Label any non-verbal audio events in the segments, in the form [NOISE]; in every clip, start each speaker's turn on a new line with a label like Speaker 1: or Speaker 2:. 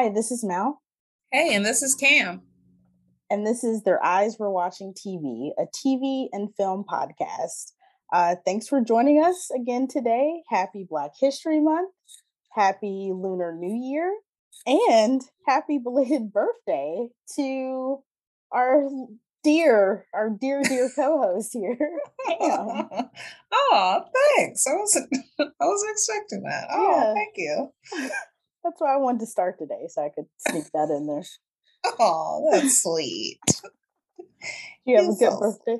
Speaker 1: Hi, this is Mel.
Speaker 2: Hey, and this is Cam.
Speaker 1: And this is Their Eyes Were Watching TV, a TV and film podcast. Uh, thanks for joining us again today. Happy Black History Month. Happy Lunar New Year. And happy [LAUGHS] belated birthday to our dear, our dear, dear [LAUGHS] co-host here. [LAUGHS]
Speaker 2: oh, thanks. I wasn't I wasn't expecting that. Oh, yeah. thank you.
Speaker 1: That's why I wanted to start today, so I could sneak that in there. [LAUGHS]
Speaker 2: Oh, that's sweet. [LAUGHS]
Speaker 1: you have a good birthday?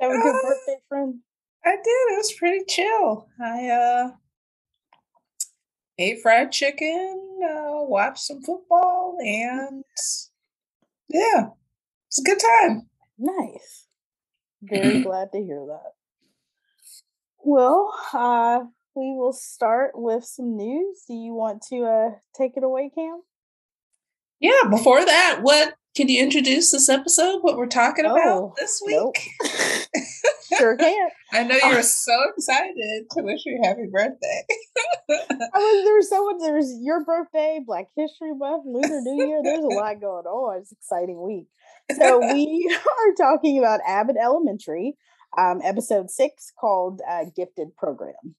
Speaker 1: have a good uh, [LAUGHS] birthday, friend?
Speaker 2: I did. It was pretty chill. I uh ate fried chicken, uh, watched some football, and yeah, it's a good time.
Speaker 1: Nice. Very [CLEARS THROAT] glad to hear that. Well, uh, we will start with some news. Do you want to uh, take it away, Cam?
Speaker 2: Yeah, before that, what can you introduce this episode? What we're talking about oh, this week? Nope. [LAUGHS]
Speaker 1: sure can. [LAUGHS]
Speaker 2: I know you were [LAUGHS] so excited to wish you happy birthday.
Speaker 1: I mean, there's so much. There's your birthday, Black History Month, Lunar New Year. There's a lot going on. It's an exciting week. So we are talking about Abbott Elementary, um, episode six called uh, "Gifted Program."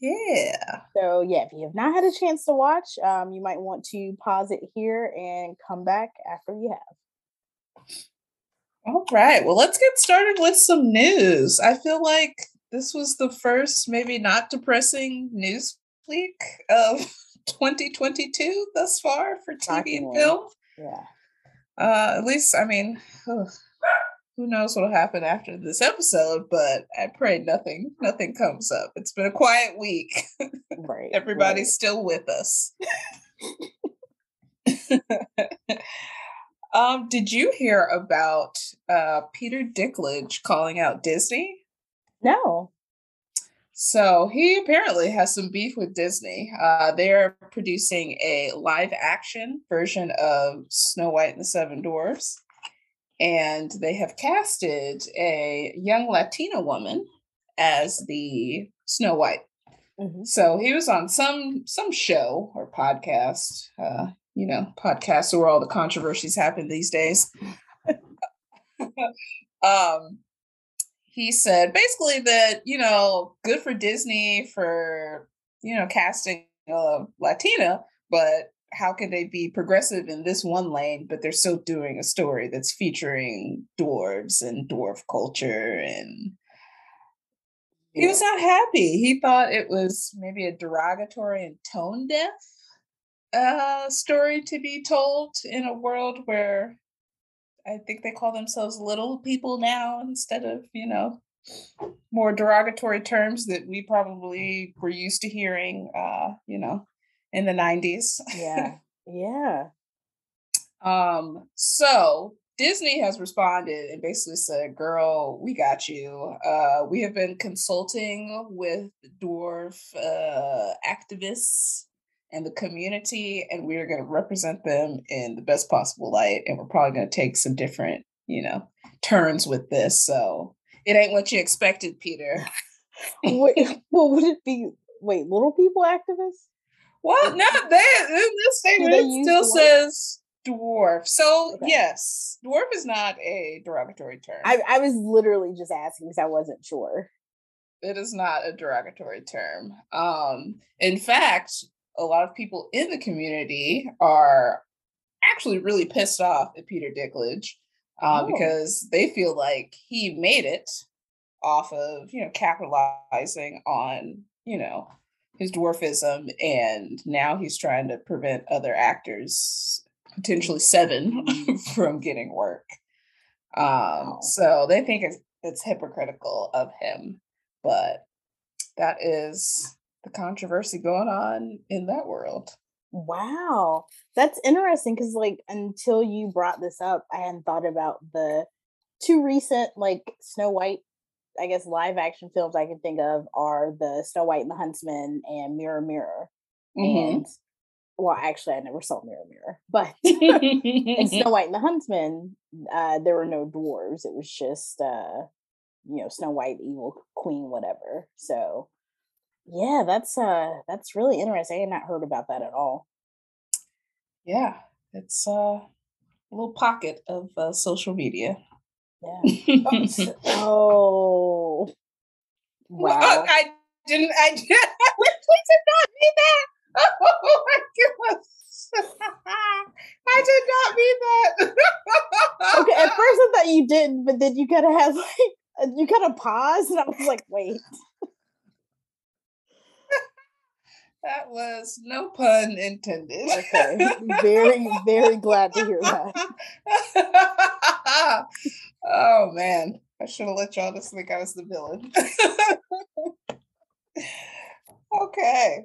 Speaker 2: Yeah.
Speaker 1: So yeah, if you have not had a chance to watch, um, you might want to pause it here and come back after you have.
Speaker 2: All right. Well, let's get started with some news. I feel like this was the first, maybe not depressing news week of [LAUGHS] 2022 thus far for TV and film.
Speaker 1: Yeah.
Speaker 2: Uh, at least, I mean, ugh, who knows what'll happen after this episode, but I pray nothing nothing comes up. It's been a quiet week.
Speaker 1: Right.
Speaker 2: Everybody's right. still with us. [LAUGHS] um, did you hear about uh, Peter Dinklage calling out Disney?
Speaker 1: No.
Speaker 2: So he apparently has some beef with Disney. Uh, they're producing a live action version of Snow White and the Seven Dwarfs and they have casted a young Latina woman as the Snow White. Mm-hmm. So he was on some some show or podcast, uh, you know, podcasts where all the controversies happen these days. [LAUGHS] um, he said basically that you know, good for Disney for you know casting a Latina, but how can they be progressive in this one lane, but they're still doing a story that's featuring dwarves and dwarf culture and he was not happy. He thought it was maybe a derogatory and tone deaf uh, story to be told in a world where I think they call themselves little people now instead of, you know, more derogatory terms that we probably were used to hearing, uh, you know, in the 90s.
Speaker 1: Yeah. Yeah. [LAUGHS]
Speaker 2: um, so Disney has responded and basically said, Girl, we got you. Uh, we have been consulting with dwarf uh, activists and the community, and we are going to represent them in the best possible light. And we're probably going to take some different, you know, turns with this. So it ain't what you expected, Peter.
Speaker 1: wait, [LAUGHS] well, would it be, wait, little people activists?
Speaker 2: Well, not that. In this statement, it still dwarf? says dwarf. So okay. yes, dwarf is not a derogatory term.
Speaker 1: I, I was literally just asking because I wasn't sure.
Speaker 2: It is not a derogatory term. Um, in fact, a lot of people in the community are actually really pissed off at Peter Dinklage uh, oh. because they feel like he made it off of you know capitalizing on you know his dwarfism, and now he's trying to prevent other actors, potentially seven, mm-hmm. [LAUGHS] from getting work. Um, wow. So they think it's, it's hypocritical of him, but that is the controversy going on in that world.
Speaker 1: Wow. That's interesting because, like, until you brought this up, I hadn't thought about the two recent, like, Snow White I guess live action films I can think of are the Snow White and the Huntsman and Mirror Mirror. Mm-hmm. And well, actually, I never saw Mirror Mirror, but [LAUGHS] in Snow [LAUGHS] White and the Huntsman, uh, there were no dwarves. It was just, uh, you know, Snow White, evil queen, whatever. So Yeah, that's uh that's really interesting. I had not heard about that at all.
Speaker 2: Yeah, it's uh, a little pocket of uh, social media.
Speaker 1: Yeah. [LAUGHS] Oh, oh
Speaker 2: Well,
Speaker 1: wow.
Speaker 2: I didn't. I [LAUGHS] did. Please did not mean that. [LAUGHS] Oh my goodness! I did not mean that.
Speaker 1: Okay, at first I thought you didn't, but then you kind of had like you kind of paused, and I was like, wait.
Speaker 2: that was no pun intended.
Speaker 1: Okay, very very glad to hear that.
Speaker 2: Oh man, I should have let y'all just think I was the villain. [LAUGHS] okay,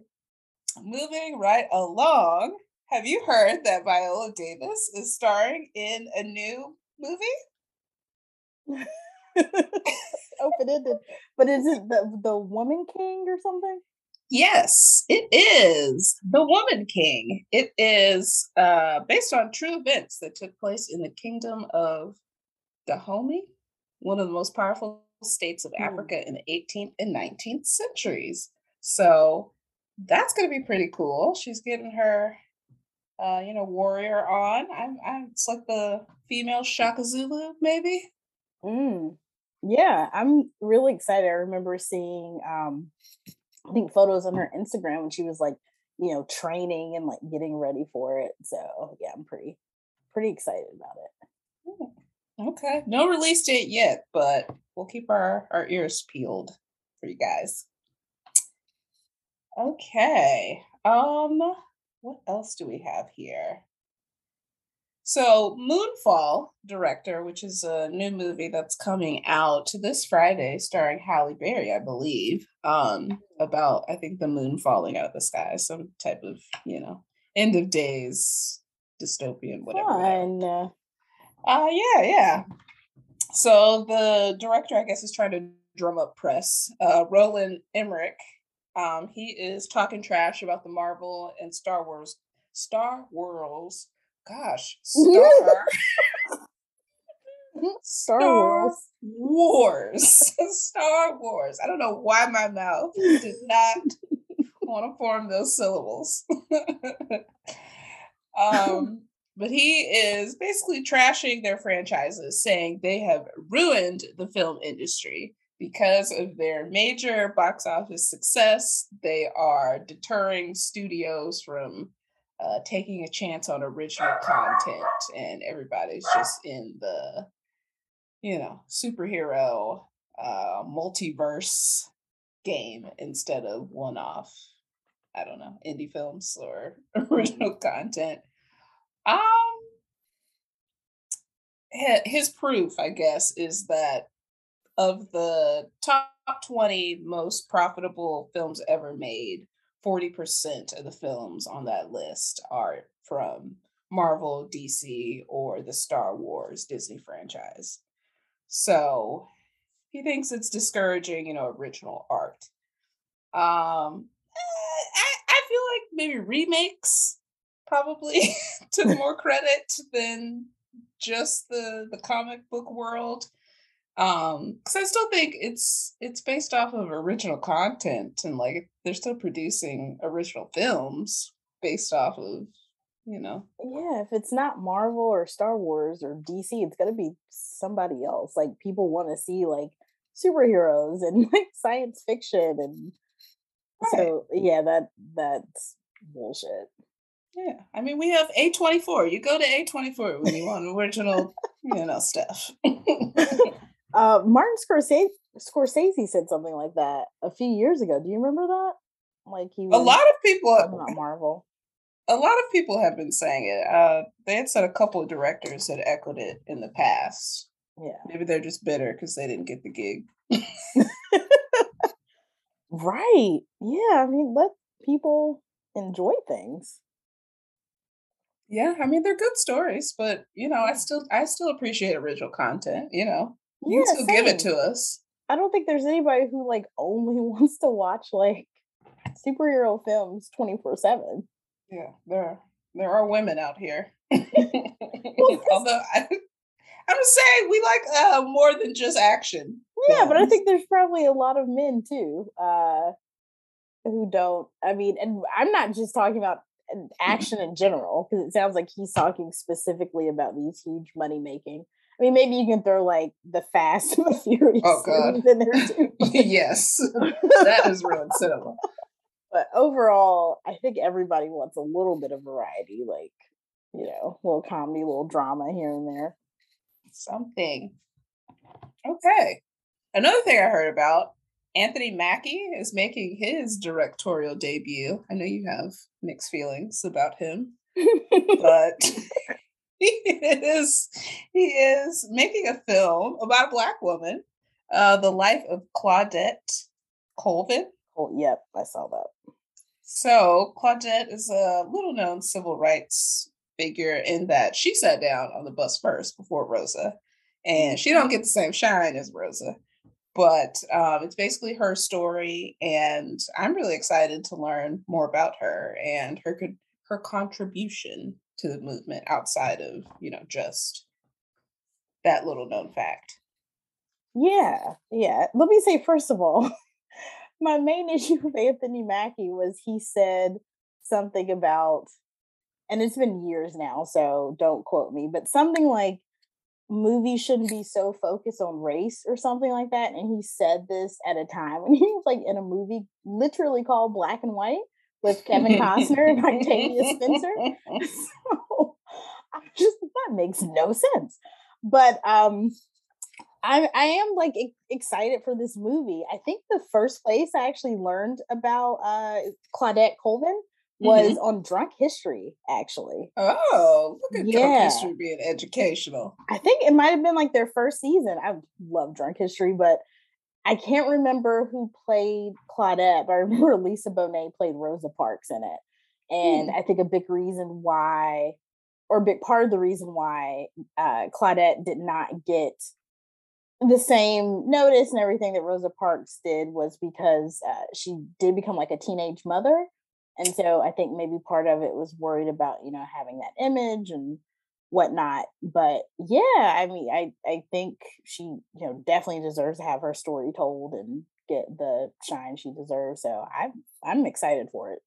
Speaker 2: moving right along. Have you heard that Viola Davis is starring in a new movie? [LAUGHS]
Speaker 1: Open ended, but is it the the Woman King or something?
Speaker 2: Yes, it is The Woman King. It is uh, based on true events that took place in the kingdom of Dahomey, one of the most powerful states of
Speaker 1: Hmm.
Speaker 2: Africa in the 18th and 19th centuries. So that's going to be pretty cool. She's getting her, uh, you know, warrior on. I'm, I'm, it's like the female Shaka Zulu, maybe.
Speaker 1: Mm. Yeah, I'm really excited. I remember seeing um I think photos on her Instagram when she was like, you know, training and like getting ready for it. So yeah, I'm pretty pretty excited about it.
Speaker 2: Hmm, Okay, no release date yet, but we'll keep our our ears peeled for you guys. Okay. Um, what else do we have here? So, Moonfall director, which is a new movie that's coming out this Friday, starring Halle Berry, I believe, um, about I think the moon falling out of the sky, some type of you know end of days dystopian, whatever.
Speaker 1: Fun. Uh,
Speaker 2: Uh, yeah, yeah. So the director, I guess, is trying to drum up press. Uh, Roland Emmerich, um, he is talking trash about the Marvel and Star Wars, Star Wars, gosh, [LAUGHS] Star,
Speaker 1: Star Wars.
Speaker 2: Wars, [LAUGHS] [LAUGHS] Star Wars. I don't know why my mouth did not want to form those syllables. um, but he is basically trashing their franchises, saying they have ruined the film industry because of their major box office success. They are deterring studios from uh, taking a chance on original content, and everybody's just in the, you know, superhero uh, multiverse game instead of one off, I don't know, indie films or [LAUGHS] original content. Um, his proof, I guess, is that of the top 20 most profitable films ever made, 40% of the films on that list are from Marvel, DC, or the Star Wars Disney franchise. So he thinks it's discouraging, you know, original art. Um, eh, I, I feel like maybe remakes probably [LAUGHS] took more credit than just the the comic book world um because i still think it's it's based off of original content and like they're still producing original films based off of you know
Speaker 1: Yeah, if it's not Marvel or Star Wars or DC, it's gonna be somebody else. Like people want to see like superheroes and [LAUGHS] like science fiction and
Speaker 2: right
Speaker 1: so yeah, that that's bullshit.
Speaker 2: Yeah i mean we have a24 you go to a24 when you want [LAUGHS] original you know stuff [LAUGHS]
Speaker 1: Uh, Martin Scorsese Scorsese said something like that a few years ago. Do you remember that? Like he
Speaker 2: a lot of people
Speaker 1: about Marvel.
Speaker 2: a lot of people have been saying it uh they had said a couple of directors had echoed it in the past
Speaker 1: Yeah.
Speaker 2: maybe they're just bitter because they didn't get the gig [LAUGHS]
Speaker 1: Right. Yeah. I mean, let people enjoy things.
Speaker 2: Yeah, I mean they're good stories, but you know, I still I still appreciate original content, you know. You
Speaker 1: Yeah,
Speaker 2: still give it to us.
Speaker 1: I don't think there's anybody who like only [LAUGHS] wants to watch like superhero films 24 7.
Speaker 2: Yeah, there there are women out here. [LAUGHS] [LAUGHS]
Speaker 1: Well,
Speaker 2: Although I, I'm just saying we like uh more than just action
Speaker 1: yeah, but I think there's probably a lot of men too. Uh, who don't. I mean, and I'm not just talking about action in general because it sounds like he's talking specifically about these huge money making. I mean, maybe you can throw like the Fast and the Furious
Speaker 2: oh, God.
Speaker 1: in there too. [LAUGHS]
Speaker 2: yes, that is real cinema.
Speaker 1: But overall, I think everybody wants a little bit of variety, like you know, a little comedy, a little drama here and there.
Speaker 2: Something. Okay. Another thing I heard about Anthony Mackie is making his directorial debut. I know you have mixed feelings about him, but [LAUGHS] [LAUGHS] he is he is making a film about a black woman, uh, the life of Claudette Colvin.
Speaker 1: Oh, yep, I saw that.
Speaker 2: So Claudette is a little known civil rights figure in that she sat down on the bus first before Rosa, and she don't get the same shine as Rosa but um, it's basically her story and i'm really excited to learn more about her and her her contribution to the movement outside of you know just that little known fact.
Speaker 1: Yeah yeah. Let me say first of all [LAUGHS] my main [LAUGHS] issue with anthony mackie was he said something about and it's been years now so don't quote me but something like movies shouldn't be so focused on race or something like that. And he said this at a time when [LAUGHS] he was like in a movie literally called Black and White with Kevin Costner and Octavia Spencer. [LAUGHS] So I just that makes no sense. But um I I am like excited for this movie. I think the first place I actually learned about uh Claudette Colvin was mm-hmm. on Drunk History, actually.
Speaker 2: Oh, look at yeah. Drunk History being educational.
Speaker 1: I think it might have been like their first season. I love Drunk History, but I can't remember who played Claudette, but I [LAUGHS] remember Lisa Bonet played Rosa Parks in it. And hmm. I think a big reason why, or a big part of the reason why uh, Claudette did not get the same notice and everything that Rosa Parks did was because uh, she did become like a teenage mother and so I think maybe part of it was worried about, you know, having that image and whatnot. But yeah, I mean, I, I think she, you know, definitely deserves to have her story told and get the shine she deserves. So I'm I'm excited for it.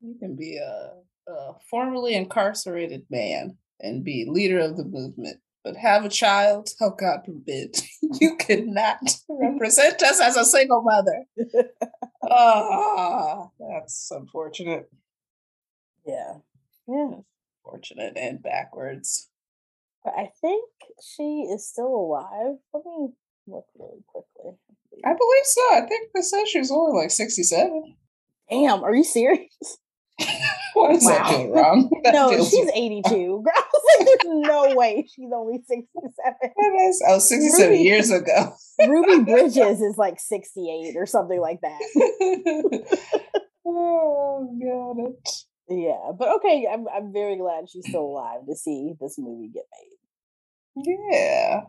Speaker 2: You can be a, a formerly incarcerated man and be leader of the movement but have a child, oh God forbid, [LAUGHS] you cannot [LAUGHS] represent us as a single mother. [LAUGHS] Ah, that's unfortunate.
Speaker 1: Yeah. Yeah.
Speaker 2: Fortunate and backwards.
Speaker 1: But I think she is still alive. Let me look really quickly.
Speaker 2: I believe so. I think they said she was only like 67.
Speaker 1: Damn, are you serious? [LAUGHS]
Speaker 2: what is wow. that doing wrong? [LAUGHS] That
Speaker 1: no, she's 82. I was like, there's no way she's only 67.
Speaker 2: That is, oh, 67 Ruby, years ago.
Speaker 1: Ruby [LAUGHS] Bridges is like 68 or something like that.
Speaker 2: oh, got it.
Speaker 1: Yeah, but okay, I'm I'm very glad she's still alive to see this movie get made.
Speaker 2: Yeah,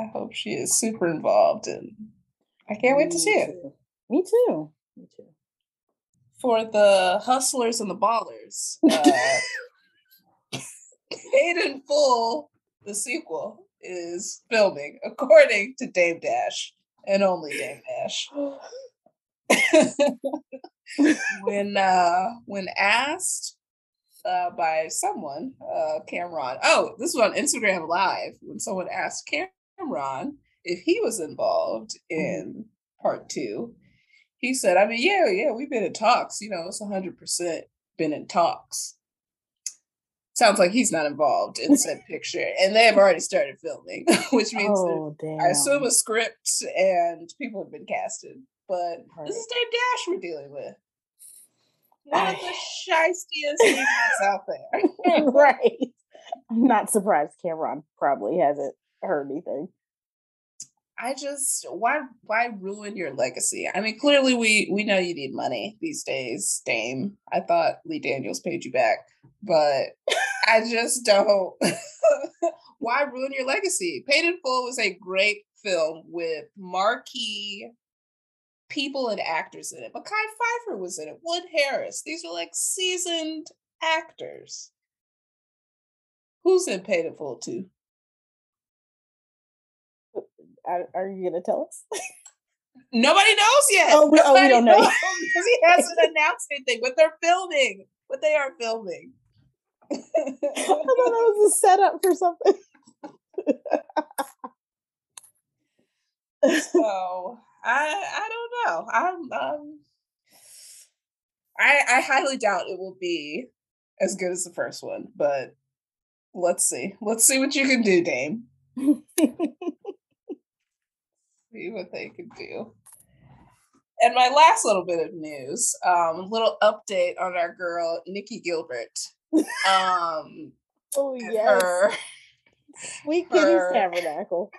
Speaker 2: I hope she is super involved, and I can't Me wait to see
Speaker 1: too. it. Me too. Me too
Speaker 2: for the hustlers and the ballers. [LAUGHS] Uh, Paid in Full, the sequel, is filming, according to Dame Dash, and only Dame Dash. [LAUGHS] when uh, when asked uh, by someone, uh, Cameron, oh, this was on Instagram Live, when someone asked Cameron if he was involved mm-hmm. in part two, he said, I mean, yeah, yeah, we've been in talks. You know, it's 100% been in talks. Sounds like he's not involved in said [LAUGHS] picture. And they have already started filming, [LAUGHS] which means oh, I assume a script and people have been casted. But right. this is Dame Dash we're dealing with. One of the [SIGHS] shystiest [LAUGHS] out there.
Speaker 1: right. I'm not surprised Cameron probably hasn't heard anything.
Speaker 2: I just why why ruin your legacy? I mean, clearly we we know you need money these days, Dame. I thought Lee Daniels paid you back, but I just don't. [LAUGHS] why ruin your legacy? Paid in Full was a great film with marquee people and actors in it. Mekhi Phifer was in it. Wood Harris. These are like seasoned actors. Who's in Paid in Full too?
Speaker 1: Are, are you going to tell us? [LAUGHS]
Speaker 2: Nobody knows yet.
Speaker 1: Oh, we, oh, we don't know [LAUGHS]
Speaker 2: because he hasn't announced anything. But they're filming. But they are filming. [LAUGHS]
Speaker 1: I thought that was a setup for something.
Speaker 2: so I I don't know. I'm um I I highly doubt it will be as good as the first one, but let's see. Let's see what you can do, Dame. See what they could do. And my last little bit of news, um, little update on our girl Nikki Gilbert. Um, [LAUGHS]
Speaker 1: oh yes, her, [LAUGHS] Sweet Kitty Tabernacle.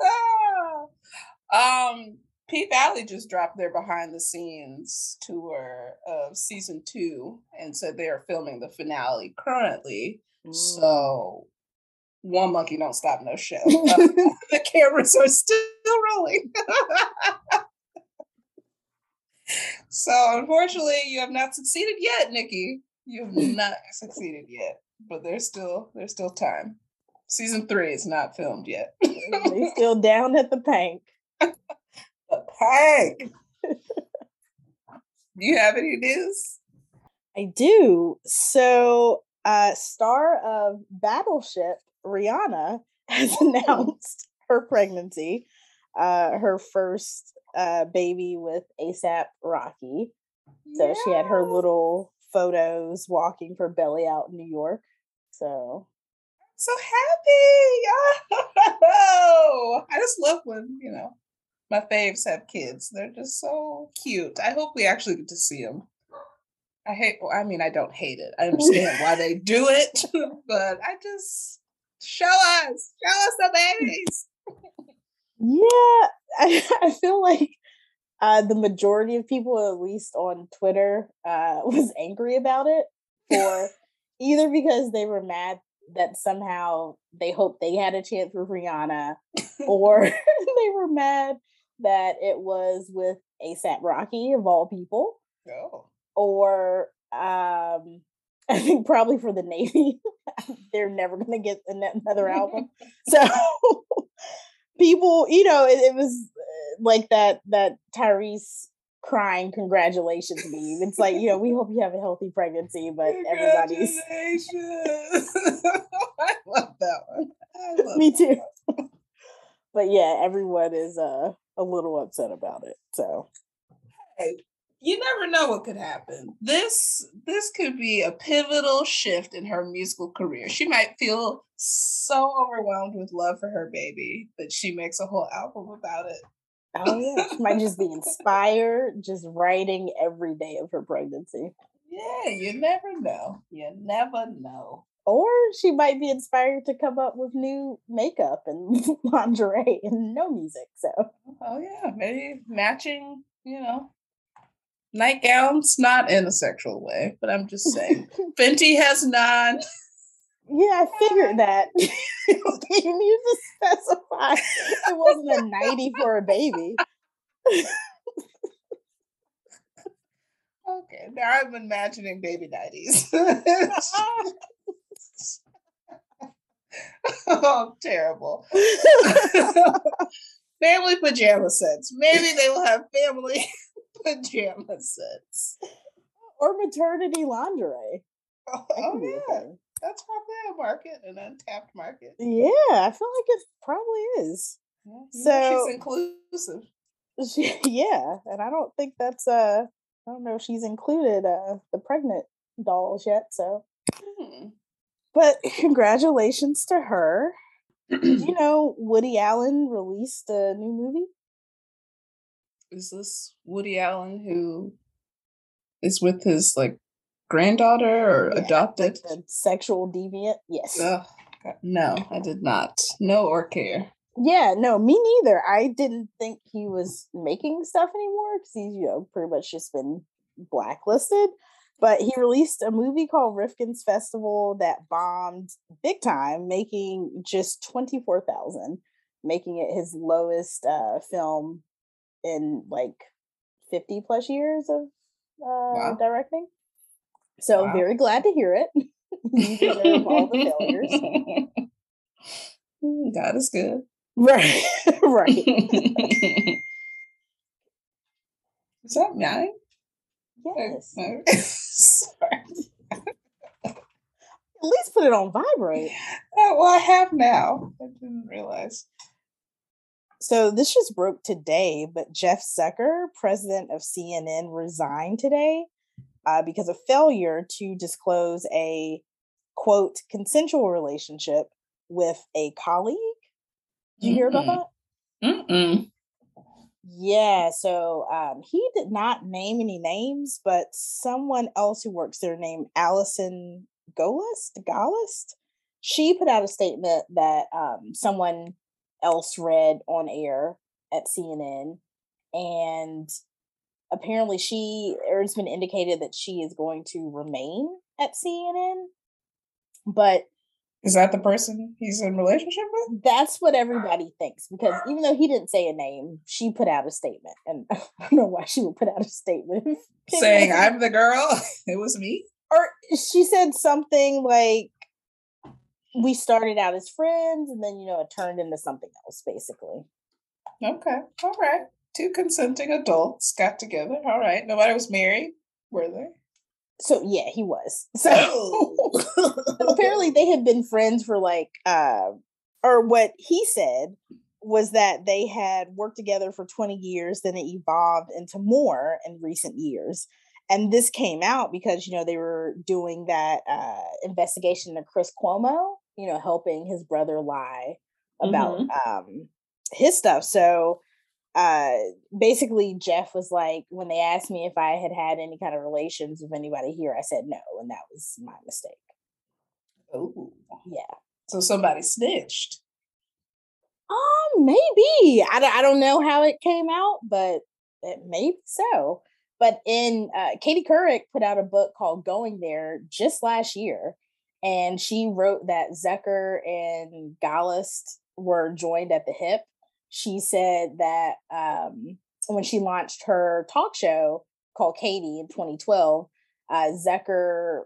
Speaker 1: [LAUGHS]
Speaker 2: um, P Valley just dropped their behind the scenes tour of season two and said they are filming the finale currently. Mm. So one monkey don't stop no show. [LAUGHS] [LAUGHS] The cameras are still rolling. [LAUGHS] so unfortunately, you have not succeeded yet, Nikki. You have not succeeded yet, but there's still there's still time. Season three is not filmed yet.
Speaker 1: they still down at the pank.
Speaker 2: the pank. do you have any news?
Speaker 1: I do. So, uh, star of Battleship, Rihanna, [LAUGHS] has announced her pregnancy, uh, her first uh, baby with ASAP Rocky. So she had her little photos walking her belly out in New York. So
Speaker 2: so happy. Oh, [LAUGHS] I just love when, you know, my faves have kids. They're just so cute. I hope we actually get to see them. I hate, well, I mean, I don't hate it. I [LAUGHS] understand why they do it, but I just show us, show us the babies. [LAUGHS]
Speaker 1: yeah, [LAUGHS] I, I feel like uh, the majority of people, at least on Twitter, uh, [LAUGHS] was angry about it for either because they were mad that somehow they hoped they had a chance with Rihanna, or they were mad that it was with ASAP Rocky of all people.
Speaker 2: Oh.
Speaker 1: Or um [LAUGHS] I think probably for the Navy, [LAUGHS] they're never gonna get another album. [LAUGHS] so people, you know, it, it was uh, like that that Tyrese crying congratulations meme. It's like, you know, we hope you have a healthy pregnancy, but everybody's
Speaker 2: I love that one. Love
Speaker 1: Me too. but yeah, everyone is uh a little upset about it. So
Speaker 2: hey, you never know what could happen. This this could be a pivotal shift in her musical career. She might feel so overwhelmed with love for her baby that she makes a whole album about it.
Speaker 1: Oh yeah, she might just be inspired, just writing every day of her pregnancy.
Speaker 2: Yeah, you never know. You never know.
Speaker 1: Or she might be inspired to come up with new makeup and [LAUGHS] lingerie and no music. So,
Speaker 2: oh yeah, maybe matching, you know, nightgowns, not in a sexual way, but I'm just saying. [LAUGHS] Fenty has none.
Speaker 1: Yeah, I figured that. [LAUGHS] you need to specify it wasn't a 90 for a baby.
Speaker 2: okay, now I'm imagining baby 90s. [LAUGHS] oh, terrible. family pajama sets. Maybe they will have family [LAUGHS] pajama sets.
Speaker 1: Or maternity lingerie.
Speaker 2: Oh, oh yeah. That's probably a market, an untapped market.
Speaker 1: Yeah, I feel like it probably is. Yeah, so
Speaker 2: she's inclusive. [LAUGHS]
Speaker 1: She, yeah, and I don't think that's uh I don't know if she's included uh the pregnant dolls yet, so hmm. but congratulations to her. [CLEARS THROAT] you know Woody Allen released a new movie?
Speaker 2: Is this Woody Allen who is with his like granddaughter or yeah, adopted?
Speaker 1: Sexual deviant. Yes.
Speaker 2: Ugh, no, I did not. No or care.
Speaker 1: Yeah, no, me neither. I didn't think he was making stuff anymore because he's, you know, pretty much just been blacklisted. But he released a movie called Rifkin's Festival that bombed big time, making just 24,000, making it his lowest uh, film in like 50 plus years of uh, wow. directing. So wow. very glad to hear it. [LAUGHS] you deserve all the failures. [LAUGHS]
Speaker 2: God is good.
Speaker 1: Right. [LAUGHS] right.
Speaker 2: Is that mine?
Speaker 1: Yes. Sorry. At least put it on vibrate.
Speaker 2: Uh, well, I have now. I didn't realize.
Speaker 1: So this just broke today, but Jeff Zucker, president of CNN, resigned today uh, because of failure to disclose a quote consensual relationship with a colleague. Did you Mm-mm. hear about that? Mm-mm. Yeah, so um, he did not name any names, but someone else who works there named Allison Gollust, Gollust, she put out a statement that um, someone else read on air at CNN, and apparently she or it's been indicated that she is going to remain at CNN, but
Speaker 2: is that the person he's in relationship with?
Speaker 1: That's what everybody thinks because [GASPS] even though he didn't say a name, she put out a statement, and [LAUGHS] I don't know why she would put out a statement [LAUGHS]
Speaker 2: saying I'm the girl. [LAUGHS] It was me.
Speaker 1: Or she said something like, "We started out as friends, and then you know it turned into something else." Basically.
Speaker 2: Okay. All right. Two consenting adults got together. All right. Nobody was married, were they?
Speaker 1: So yeah, he was. [LAUGHS] So [LAUGHS] apparently they had been friends for like uh or what he said was that they had worked together for 20 years, then it evolved into more in recent years. And this came out because, you know, they were doing that uh, investigation of Chris Cuomo, you know, helping his brother lie about mm-hmm. um, his stuff. So uh basically Jeff was like when they asked me if I had had any kind of relations with anybody here I said no and that was my mistake.
Speaker 2: Oh.
Speaker 1: Yeah.
Speaker 2: So somebody snitched.
Speaker 1: Um maybe. I don't, I don't know how it came out but it may so. But in uh, Katie Couric put out a book called Going There just last year and she wrote that Zucker and Gollust were joined at the hip she said that um, when she launched her talk show called Katie in 2012, uh, Zucker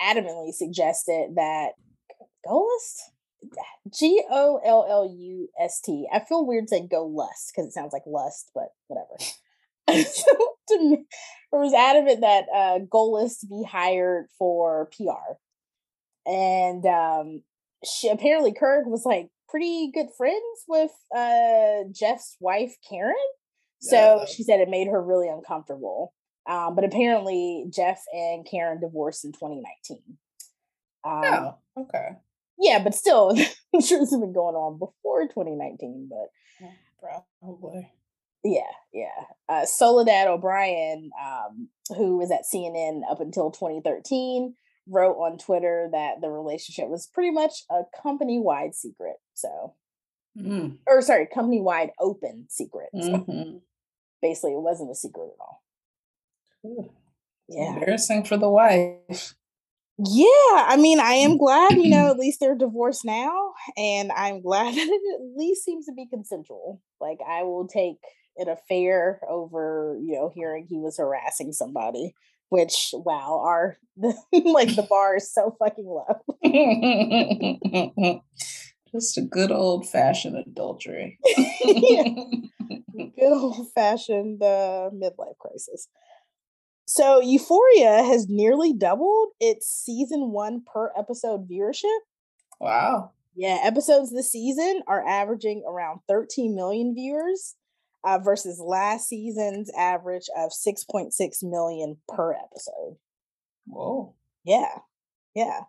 Speaker 1: adamantly suggested that Gollust, G O L L U S T. I feel weird saying go lust because it sounds like lust, but whatever. [LAUGHS] to me, it was adamant that uh, Gollust be hired for PR, and um, she apparently Couric was like, pretty good friends with uh, Jeff's wife, Karen. So yeah. she said it made her really uncomfortable. Um, but apparently, Jeff and Karen divorced in 2019.
Speaker 2: Um, oh, okay.
Speaker 1: Yeah, but still, I'm sure this has been going on before 2019. But
Speaker 2: probably.
Speaker 1: Yeah, yeah. Uh, Soledad O'Brien, um, who was at CNN up until 2013, wrote on Twitter that the relationship was pretty much a company wide secret. So, mm. or sorry, company wide open secret. So mm-hmm. basically, it wasn't a secret at all.
Speaker 2: Ooh. Yeah. Embarrassing for the wife.
Speaker 1: Yeah, I mean, I am glad, you know, at [CLEARS THROAT] least they're divorced now. And I'm glad [LAUGHS] that it at least seems to be consensual. Like, I will take an affair over, you know, hearing he was harassing somebody which wow our [LAUGHS] like the [LAUGHS] bar is so fucking low. [LAUGHS]
Speaker 2: Just a good old fashioned adultery
Speaker 1: good old fashioned uh, midlife crisis. So euphoria has nearly doubled its season one per episode viewership.
Speaker 2: Wow.
Speaker 1: Yeah episodes this season are averaging around 13 million viewers uh, versus last season's average of 6.6 million per episode.
Speaker 2: Whoa.
Speaker 1: Yeah. Yeah.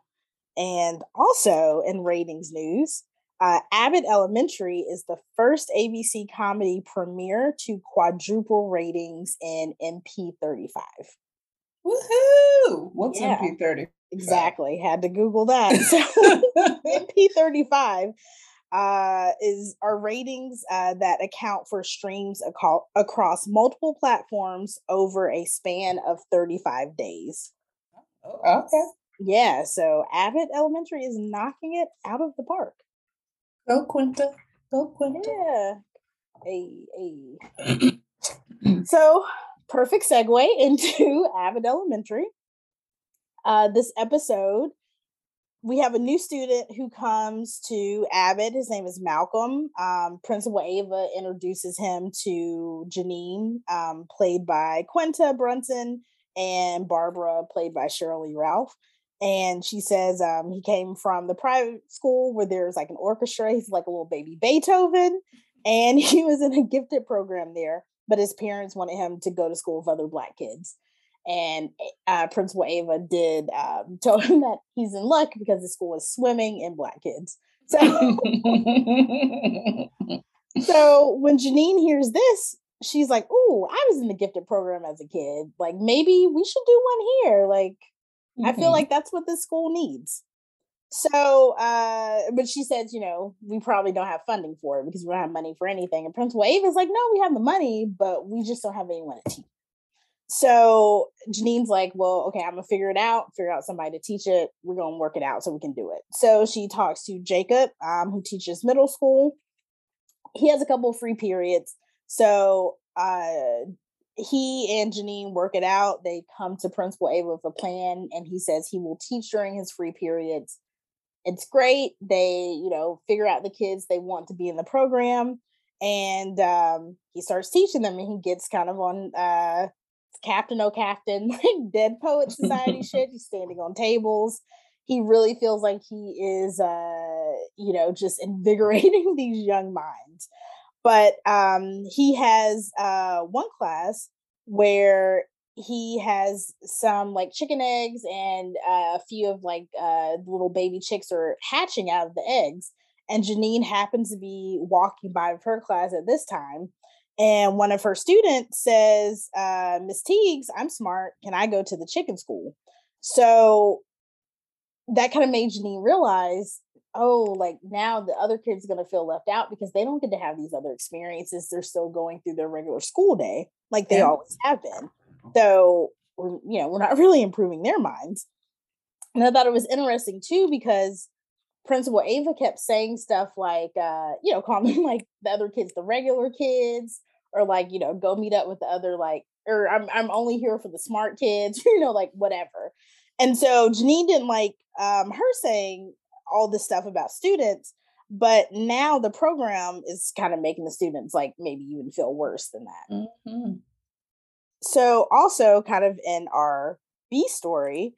Speaker 1: And also in ratings news, uh, Abbott Elementary is the first ABC comedy premiere to quadruple ratings in MP35.
Speaker 2: Woohoo! What's yeah, MP35?
Speaker 1: Exactly. Had to Google that. [LAUGHS] So [LAUGHS] MP35 uh, is our ratings uh, that account for streams aco- across multiple platforms over a span of 35 days.
Speaker 2: Oh, okay.
Speaker 1: Yeah, so Abbott Elementary is knocking it out of the park.
Speaker 2: Go Quinta. Go Quinta.
Speaker 1: Yeah. Hey, hey. [CLEARS THROAT] so, perfect segue [LAUGHS] into Abbott Elementary. Uh, this episode we have a new student who comes to Abbott. His name is Malcolm. Um, Principal Ava introduces him to Janine, um, played by Quinta Brunson, and Barbara, played by Sheryl Lee Ralph. And she says um, he came from the private school where there's like an orchestra. He's like a little baby Beethoven. And [LAUGHS] he was in a gifted program there, but his parents wanted him to go to school with other Black kids and uh, Principal Ava did um, [LAUGHS] told him that he's in luck because the school is swimming in black kids. So, [LAUGHS] so when Janine hears this, she's like, "Ooh, I was in the gifted program as a kid. Like maybe we should do one here. Like mm-hmm. I feel mm-hmm. like that's what this school needs." So, uh, but she says, you know, we probably don't have funding for it because we don't have money for anything. And Principal is like, no, we have the money, but we just don't have anyone to teach. So Janine's like, well, okay, I'm gonna figure it out, figure out somebody to teach it. We're gonna work it out so we can do it. So she talks to Jacob, um, who teaches middle school. He has a couple free periods. So uh he and Janine work it out. They come to Principal Ava with a plan, and he says he will teach during his free periods. It's great. They, you know, figure out the kids they want to be in the program, and um, he starts teaching them, and he gets kind of on uh, Captain O Captain, [LAUGHS] like Dead Poet Society [LAUGHS] shit. He's standing on tables. He really feels like he is, uh, you know, just invigorating [LAUGHS] these young minds. But um, he has uh, one class where he has some like chicken eggs and uh, a few of like uh, little baby chicks are hatching out of the eggs. And Janine happens to be walking by her class at this time and one of her students says, uh, Miss Teagues, I'm smart. Can I go to the chicken school? So that kind of made Janine realize, oh, like now the other kids are going to feel left out because they don't get to have these other experiences. They're still going through their regular school day like they yeah. always have been. So, you know, we're not [LAUGHS] really improving their minds. And I thought it was interesting too because Principal Ava kept saying stuff like, uh, you know, [LAUGHS] calling like the other kids the regular kids, or like, you know, go meet up with the other like, or I'm I'm only here for the smart kids, [LAUGHS] you know, like whatever. And so Janine didn't like um, her saying all this stuff about students, but now the program is kind of making the students like maybe even feel worse than that. Mm-hmm. So also kind of in our B story,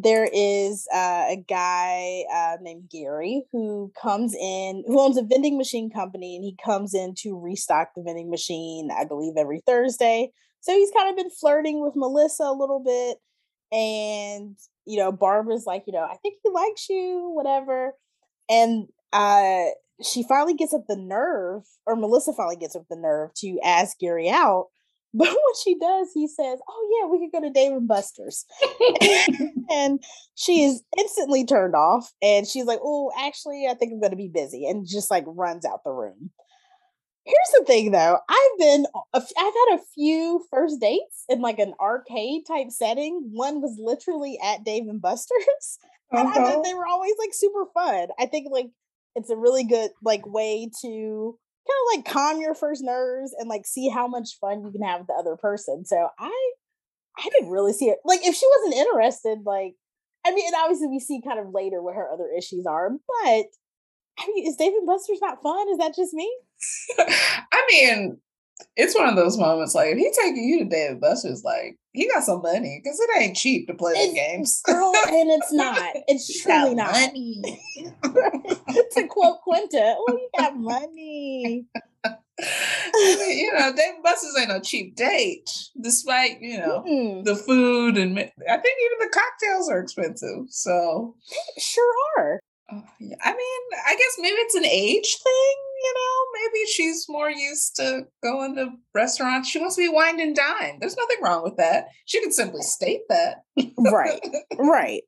Speaker 1: there is uh, a guy uh, named Gary who comes in, who owns a vending machine company, and he comes in to restock the vending machine, I believe, every Thursday. So he's kind of been flirting with Melissa a little bit. And, you know, Barbara's like, you know, I think he likes you, whatever. And uh, she finally gets up the nerve, or Melissa finally gets up the nerve to ask Gary out. [LAUGHS] But when she does, he says, Oh, yeah, we could go to Dave and Buster's. [LAUGHS] [LAUGHS] and she is instantly turned off. And she's like, Oh, actually, I think I'm going to be busy. And just like runs out the room. Here's the thing though, I've been, I've had a few first dates in like an arcade type setting. One was literally at Dave and Buster's. And uh-huh. I thought uh-huh. they were always like super fun. I think like it's a really good like way to kind of like calm your first nerves and like see how much fun you can have with the other person. So I I didn't really see it. Like if she wasn't interested, like I mean, and obviously we see kind of later what her other issues are, but I mean, is Dave and Buster's not fun? Is that just me? [LAUGHS]
Speaker 2: I mean, it's one of those moments like if he taking you to Dave and Buster's, like he got some money because it ain't cheap to play the games,
Speaker 1: girl. And it's not. [LAUGHS] It's truly not. Money. [LAUGHS] to quote Quinta, "Oh, you got money."
Speaker 2: I mean, you know, Dave and Buster's ain't no cheap date, despite you know mm the food and I think even the cocktails are expensive. So
Speaker 1: they sure are.
Speaker 2: Oh, yeah. I mean, I guess maybe it's an age thing, you know? Maybe she's more used to going to restaurants. She wants to be wined and dined. There's nothing wrong with that. She could simply state that.
Speaker 1: right. Right.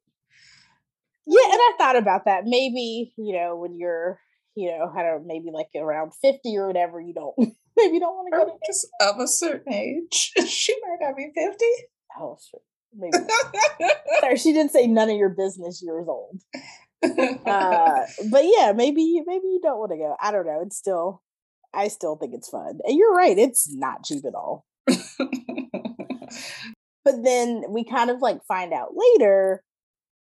Speaker 1: Yeah, and I thought about that. Maybe, you know, when you're, you know, I don't maybe like around 50 or whatever, you don't [LAUGHS] maybe you don't want to go to
Speaker 2: just of a certain age. [LAUGHS] she might not be 50.
Speaker 1: Oh, sure. Maybe. [LAUGHS] Sorry, she didn't say none of your business years old uh, but yeah, maybe maybe you don't want to go. I don't know. It's still, I still think it's fun. And you're right, it's not cheap at all. [LAUGHS] but then we kind of like find out later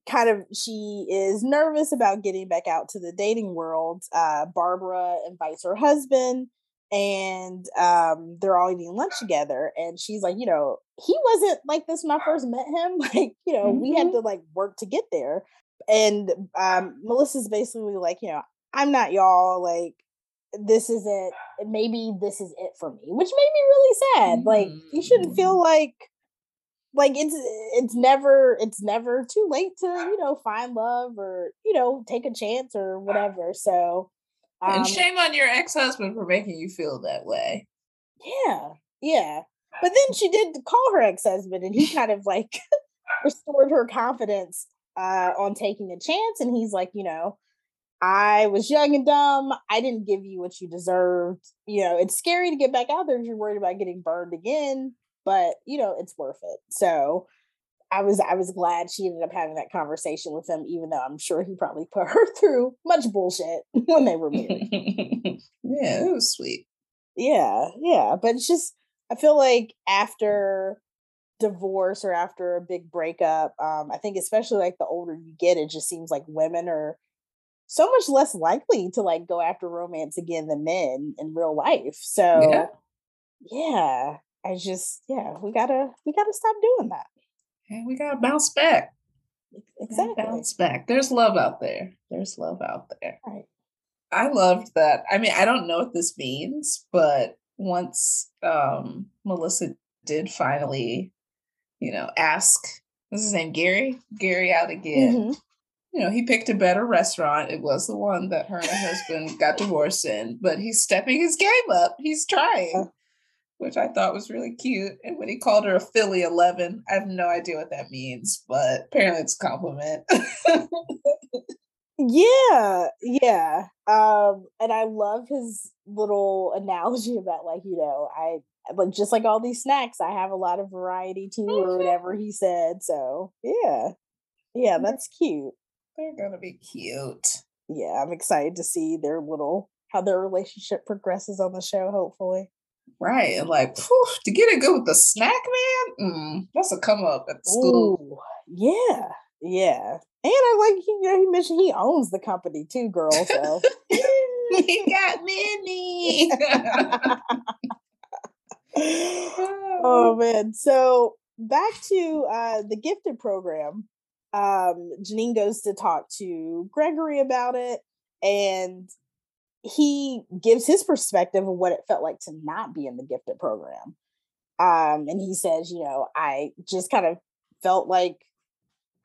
Speaker 1: kind of she is nervous about getting back out to the dating world. Uh, Barbara invites her husband and um, they're all eating lunch together. And she's like, you know, he wasn't like this when I first met him. [LAUGHS] Like, you know, mm-hmm. we had mm-hmm. to like work to get there. And um, Melissa's basically like, you know, I'm not y'all. Like, this isn't, maybe this is it for me, which made me really sad. Mm-hmm. Like, you shouldn't feel mm-hmm. like, like it's it's never it's never too late to you know find love or you know take a chance or whatever so
Speaker 2: um, and shame on your ex-husband for making you feel that way
Speaker 1: yeah yeah but then she did call her ex-husband and he kind of like [LAUGHS] restored her confidence uh on taking a chance and he's like you know I was young and dumb. I didn't give you what you deserved. You know, it's scary to get back out there if you're worried about getting burned again but you know it's worth it so i was i was glad she ended up having that conversation with him even though i'm sure he probably put her [LAUGHS] through much bullshit [LAUGHS] when they were married [LAUGHS]
Speaker 2: yeah it was sweet
Speaker 1: yeah yeah but it's just i feel like after divorce or after a big breakup um i think especially like the older you get it just seems like women are so much less likely to like go after romance again than men in real life so yeah, yeah I just, yeah, we gotta, we gotta stop doing that.
Speaker 2: And we gotta bounce back. Exactly. Bounce back. There's love out there. There's love out there. Right. I loved that. I mean, I don't know what this means, but once um Melissa did finally, you know, ask what's his name, Gary? Gary out again. Mm-hmm. You know, he picked a better restaurant. It was the one that her and her husband got divorced in, but he's stepping his game up. He's trying which I thought was really cute. And when he called her a Philly 11, I have no idea what that means, but apparently it's a compliment. [LAUGHS]
Speaker 1: yeah, yeah. Um, and I love his little analogy about like, you know, I like just like all these snacks, I have a lot of variety too, or mm-hmm. whatever he said. So yeah. Yeah, that's cute.
Speaker 2: They're gonna be cute.
Speaker 1: Yeah, I'm excited to see their little how their relationship progresses on the show, hopefully.
Speaker 2: Right. And like, whew, to get it good with the snack man, mm, that's a come up at the school. Ooh,
Speaker 1: yeah. Yeah. And I like he, you know, he mentioned he owns the company too, girl. So [LAUGHS]
Speaker 2: he got many. [LAUGHS] [LAUGHS]
Speaker 1: oh [LAUGHS] man. So back to uh the gifted program. Um Janine goes to talk to Gregory about it and he gives his perspective of what it felt like to not be in the gifted program. Um, and he says, you know, I just kind of felt like,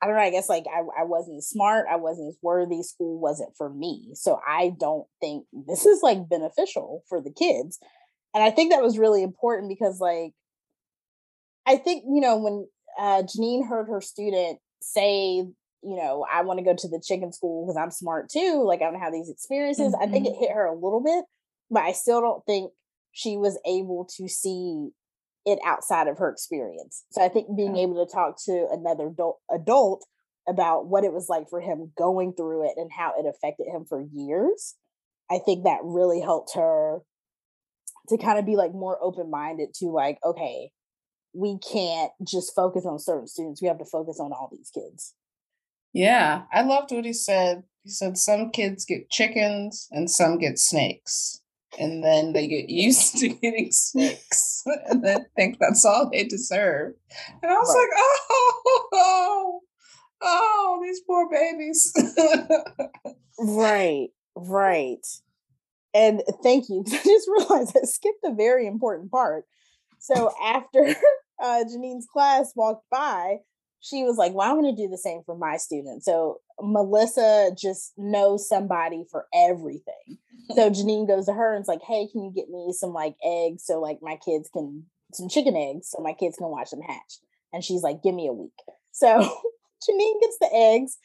Speaker 1: I don't know, I guess like I, I wasn't smart, I wasn't as worthy, school wasn't for me. So I don't think this is like beneficial for the kids. And I think that was really important because, like, I think, you know, when uh, Janine heard her student say you know, I want to go to the chicken school because I'm smart too. Like I don't have these experiences. Mm-hmm. I think it mm-hmm. hit her a little bit, but I still don't think she was able to see it outside of her experience. So I think being yeah. able to talk to another adult, adult about what it was like for him going through it and how it affected him for years, I think that really helped her to kind of be like more open minded to like, okay, we can't just focus on certain students. We have to focus on all these kids.
Speaker 2: Yeah, I loved what he said. He said some kids get chickens and some get snakes. And then they get used to getting snakes [LAUGHS] and then think that's all they deserve. And I was right. like, oh, oh, [LAUGHS] oh, these poor babies. [LAUGHS]
Speaker 1: right, right. And thank you. I just [LAUGHS] realized I skipped a very important part. So after [LAUGHS] uh, Janine's class walked by, she was like, Well, I'm going to do the same for my students. So Melissa just knows somebody for everything. So [LAUGHS] Janine goes to her and it's like, Hey, can you get me some like eggs so like my kids can, some chicken eggs so my kids can watch them hatch? And she's like, Give me a week. So Janine gets the eggs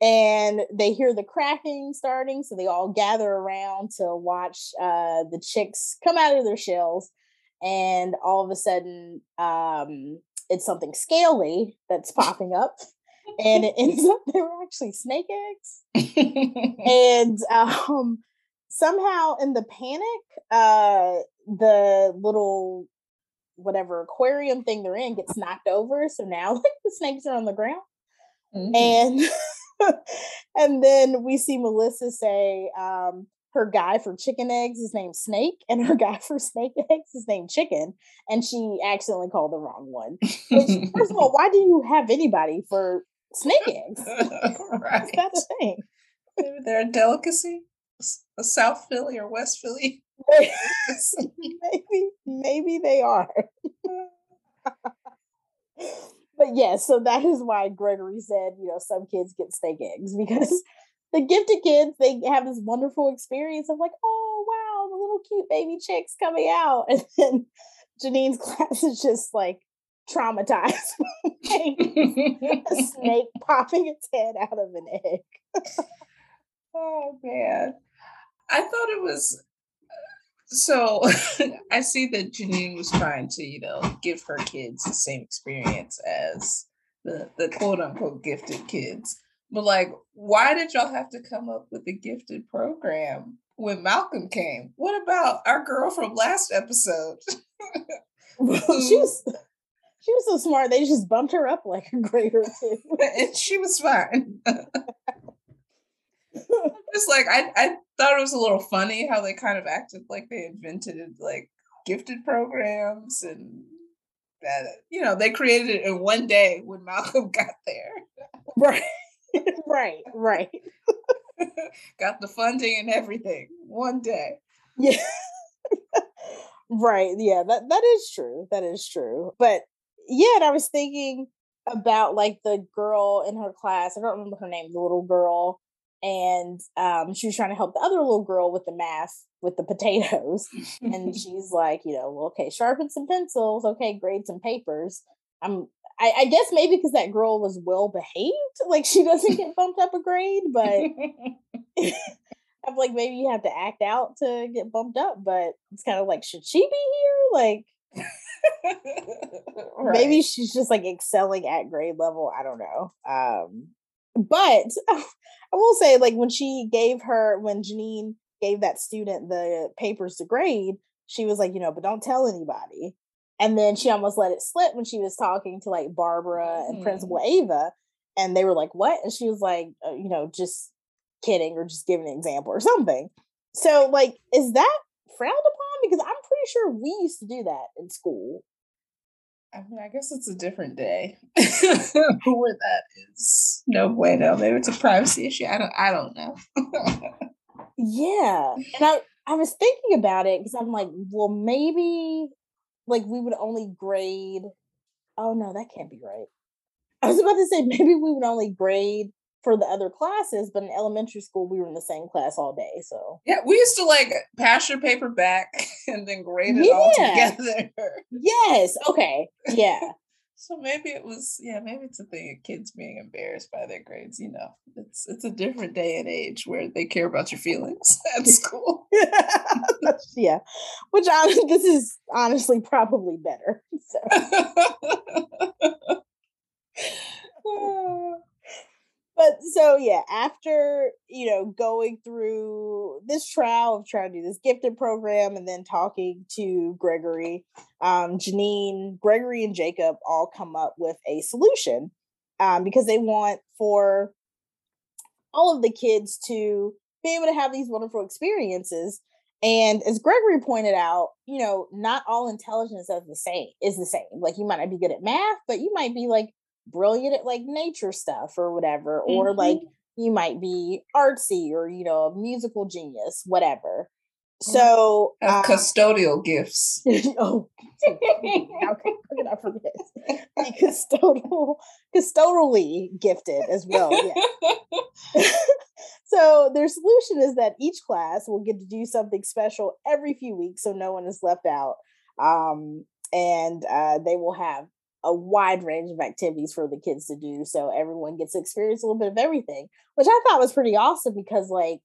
Speaker 1: and they hear the cracking starting. So they all gather around to watch uh, the chicks come out of their shells. And all of a sudden, um, it's something scaly that's popping up and it ends up they were actually snake eggs and um somehow in the panic uh the little whatever aquarium thing they're in gets knocked over so now like [LAUGHS] the snakes are on the ground Mm-hmm. And [LAUGHS] [LAUGHS] and then we see Melissa say, um, her guy for chicken eggs is named Snake, and her [LAUGHS] guy for snake eggs is named Chicken, and she accidentally called the wrong one. Which, first of all, [LAUGHS] why do you have anybody for snake eggs? right. Is that a thing?
Speaker 2: Maybe they're a delicacy, a South Philly or West Philly.
Speaker 1: maybe, maybe they are. But yes, yeah, so that is why Gregory said, you know, some kids get snake eggs [LAUGHS] because the gifted kids they have this wonderful experience of like oh wow the little cute baby chicks coming out. [LAUGHS] And then janine's [LAUGHS] class is just like traumatized a snake popping its head out of an egg.
Speaker 2: Oh man. I thought it was so [LAUGHS] i see that janine was trying to you know give her kids the same experience as the, the quote unquote gifted kids but like, why did y'all have to come up with a gifted program when Malcolm came? What about our girl from last episode? [LAUGHS]
Speaker 1: well, [LAUGHS] she was she was so smart. They just bumped her up like a grade or two,
Speaker 2: and she was fine. just like I, I thought it was a little funny how they kind of acted like they invented like gifted programs and that you know they created it in one day when Malcolm [LAUGHS] got there.
Speaker 1: Right. right, right. [LAUGHS]
Speaker 2: Got the funding and everything one day.
Speaker 1: Yeah. right. Yeah, that that is true. That is true. But yeah, and I was thinking about like the girl in her class. I don't remember her name, the little girl. And um, she was trying to help the other little girl with the math with the potatoes. and [LAUGHS] she's like, you know, well, okay, sharpen some pencils, okay, grade some papers. I'm I, I guess maybe because that girl was well behaved, like she doesn't get bumped up a grade, but [LAUGHS] [LAUGHS] I'm like maybe you have to act out to get bumped up, but it's kind of like should she be here? Like right. maybe she's just like excelling at grade level. I don't know. Um, but [LAUGHS] I will say, like when she gave her when Janine gave that student the papers to grade, she was like, you know, but don't tell anybody. And then she almost let it slip when she was talking to like Barbara and mm. Principal Ava. And they were like, what? And she was like, uh, you know, just kidding or just giving an example or something. So, like, is that frowned upon? Because I'm pretty sure we used to do that in school.
Speaker 2: I mean, I guess it's a different day [LAUGHS] where that is no bueno. Maybe it's a privacy issue. I don't. I don't know. [LAUGHS]
Speaker 1: yeah, and I I was thinking about it because I'm like, well, maybe like we would only grade. Oh no, that can't be right. I was about to say [LAUGHS] maybe we would only grade for the other classes, but in elementary school we were in the same class all day. So
Speaker 2: yeah, we used to like pass your paper back [LAUGHS] and then grade it yeah. all together. [LAUGHS]
Speaker 1: Yes. Okay. Yeah. [LAUGHS]
Speaker 2: So maybe it was, yeah, maybe it's a thing of kids being embarrassed by their grades. You know, it's it's a different day and age where they care about your feelings at school.
Speaker 1: yeah, which I, this is honestly probably better. So. Ah. But so yeah, after you know going through this trial of trying to do this gifted program and then talking to Gregory, um, Janine, Gregory, and Jacob all come up with a solution um, because they want for all of the kids to be able to have these wonderful experiences. And as Gregory pointed out, you know, not all intelligence is the same. Is the same. Like you might not be good at math, but you might be like brilliant at like nature stuff or whatever, mm-hmm. or like you might be artsy or you know a musical genius, whatever. Mm-hmm. So
Speaker 2: um, custodial gifts. [LAUGHS] oh, [LAUGHS]
Speaker 1: okay, look it for this. Be custodial, custodially gifted as well. Yeah. [LAUGHS] so their solution is that each class will get to do something special every few weeks, so no one is left out. Um, and uh, they will have a wide range of activities for the kids to do so everyone gets to experience a little bit of everything which i thought was pretty awesome because like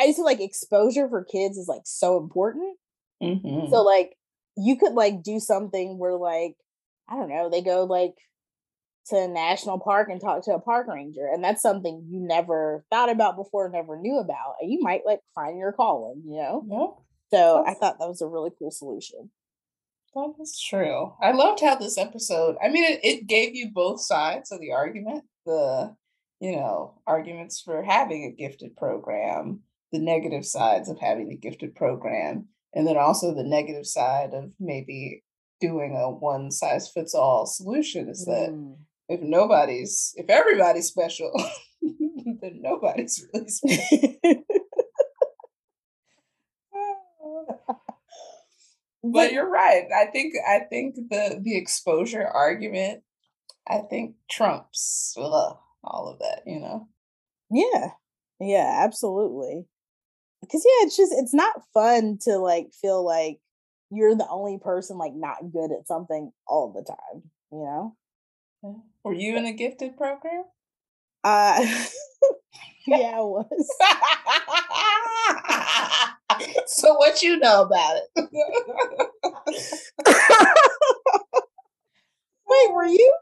Speaker 1: i used to like exposure for kids is like so important mm-hmm. so like you could like do something where like i don't know they go like to a national park and talk to a park ranger and that's something you never thought about before never knew about and you might like find your calling you know yeah. so i thought that was a really cool solution
Speaker 2: That is true. I loved how this episode, I mean, it, it gave you both sides of the argument the, you know, arguments for having a gifted program, the negative sides of having a gifted program, and then also the negative side of maybe doing a one size fits all solution is that mm. if nobody's, if everybody's special, [LAUGHS] then nobody's really [LAUGHS] special. [LAUGHS] but you're right. I think I think the the exposure argument, I think trumps ugh, all of that. You know.
Speaker 1: Yeah. Yeah. Absolutely. Because yeah, it's just it's not fun to like feel like you're the only person like not good at something all the time. You know.
Speaker 2: Were you in a gifted program?
Speaker 1: Uh, [LAUGHS] yeah, I was. [LAUGHS] [LAUGHS]
Speaker 2: so what you know about it? [LAUGHS]
Speaker 1: Wait, were you?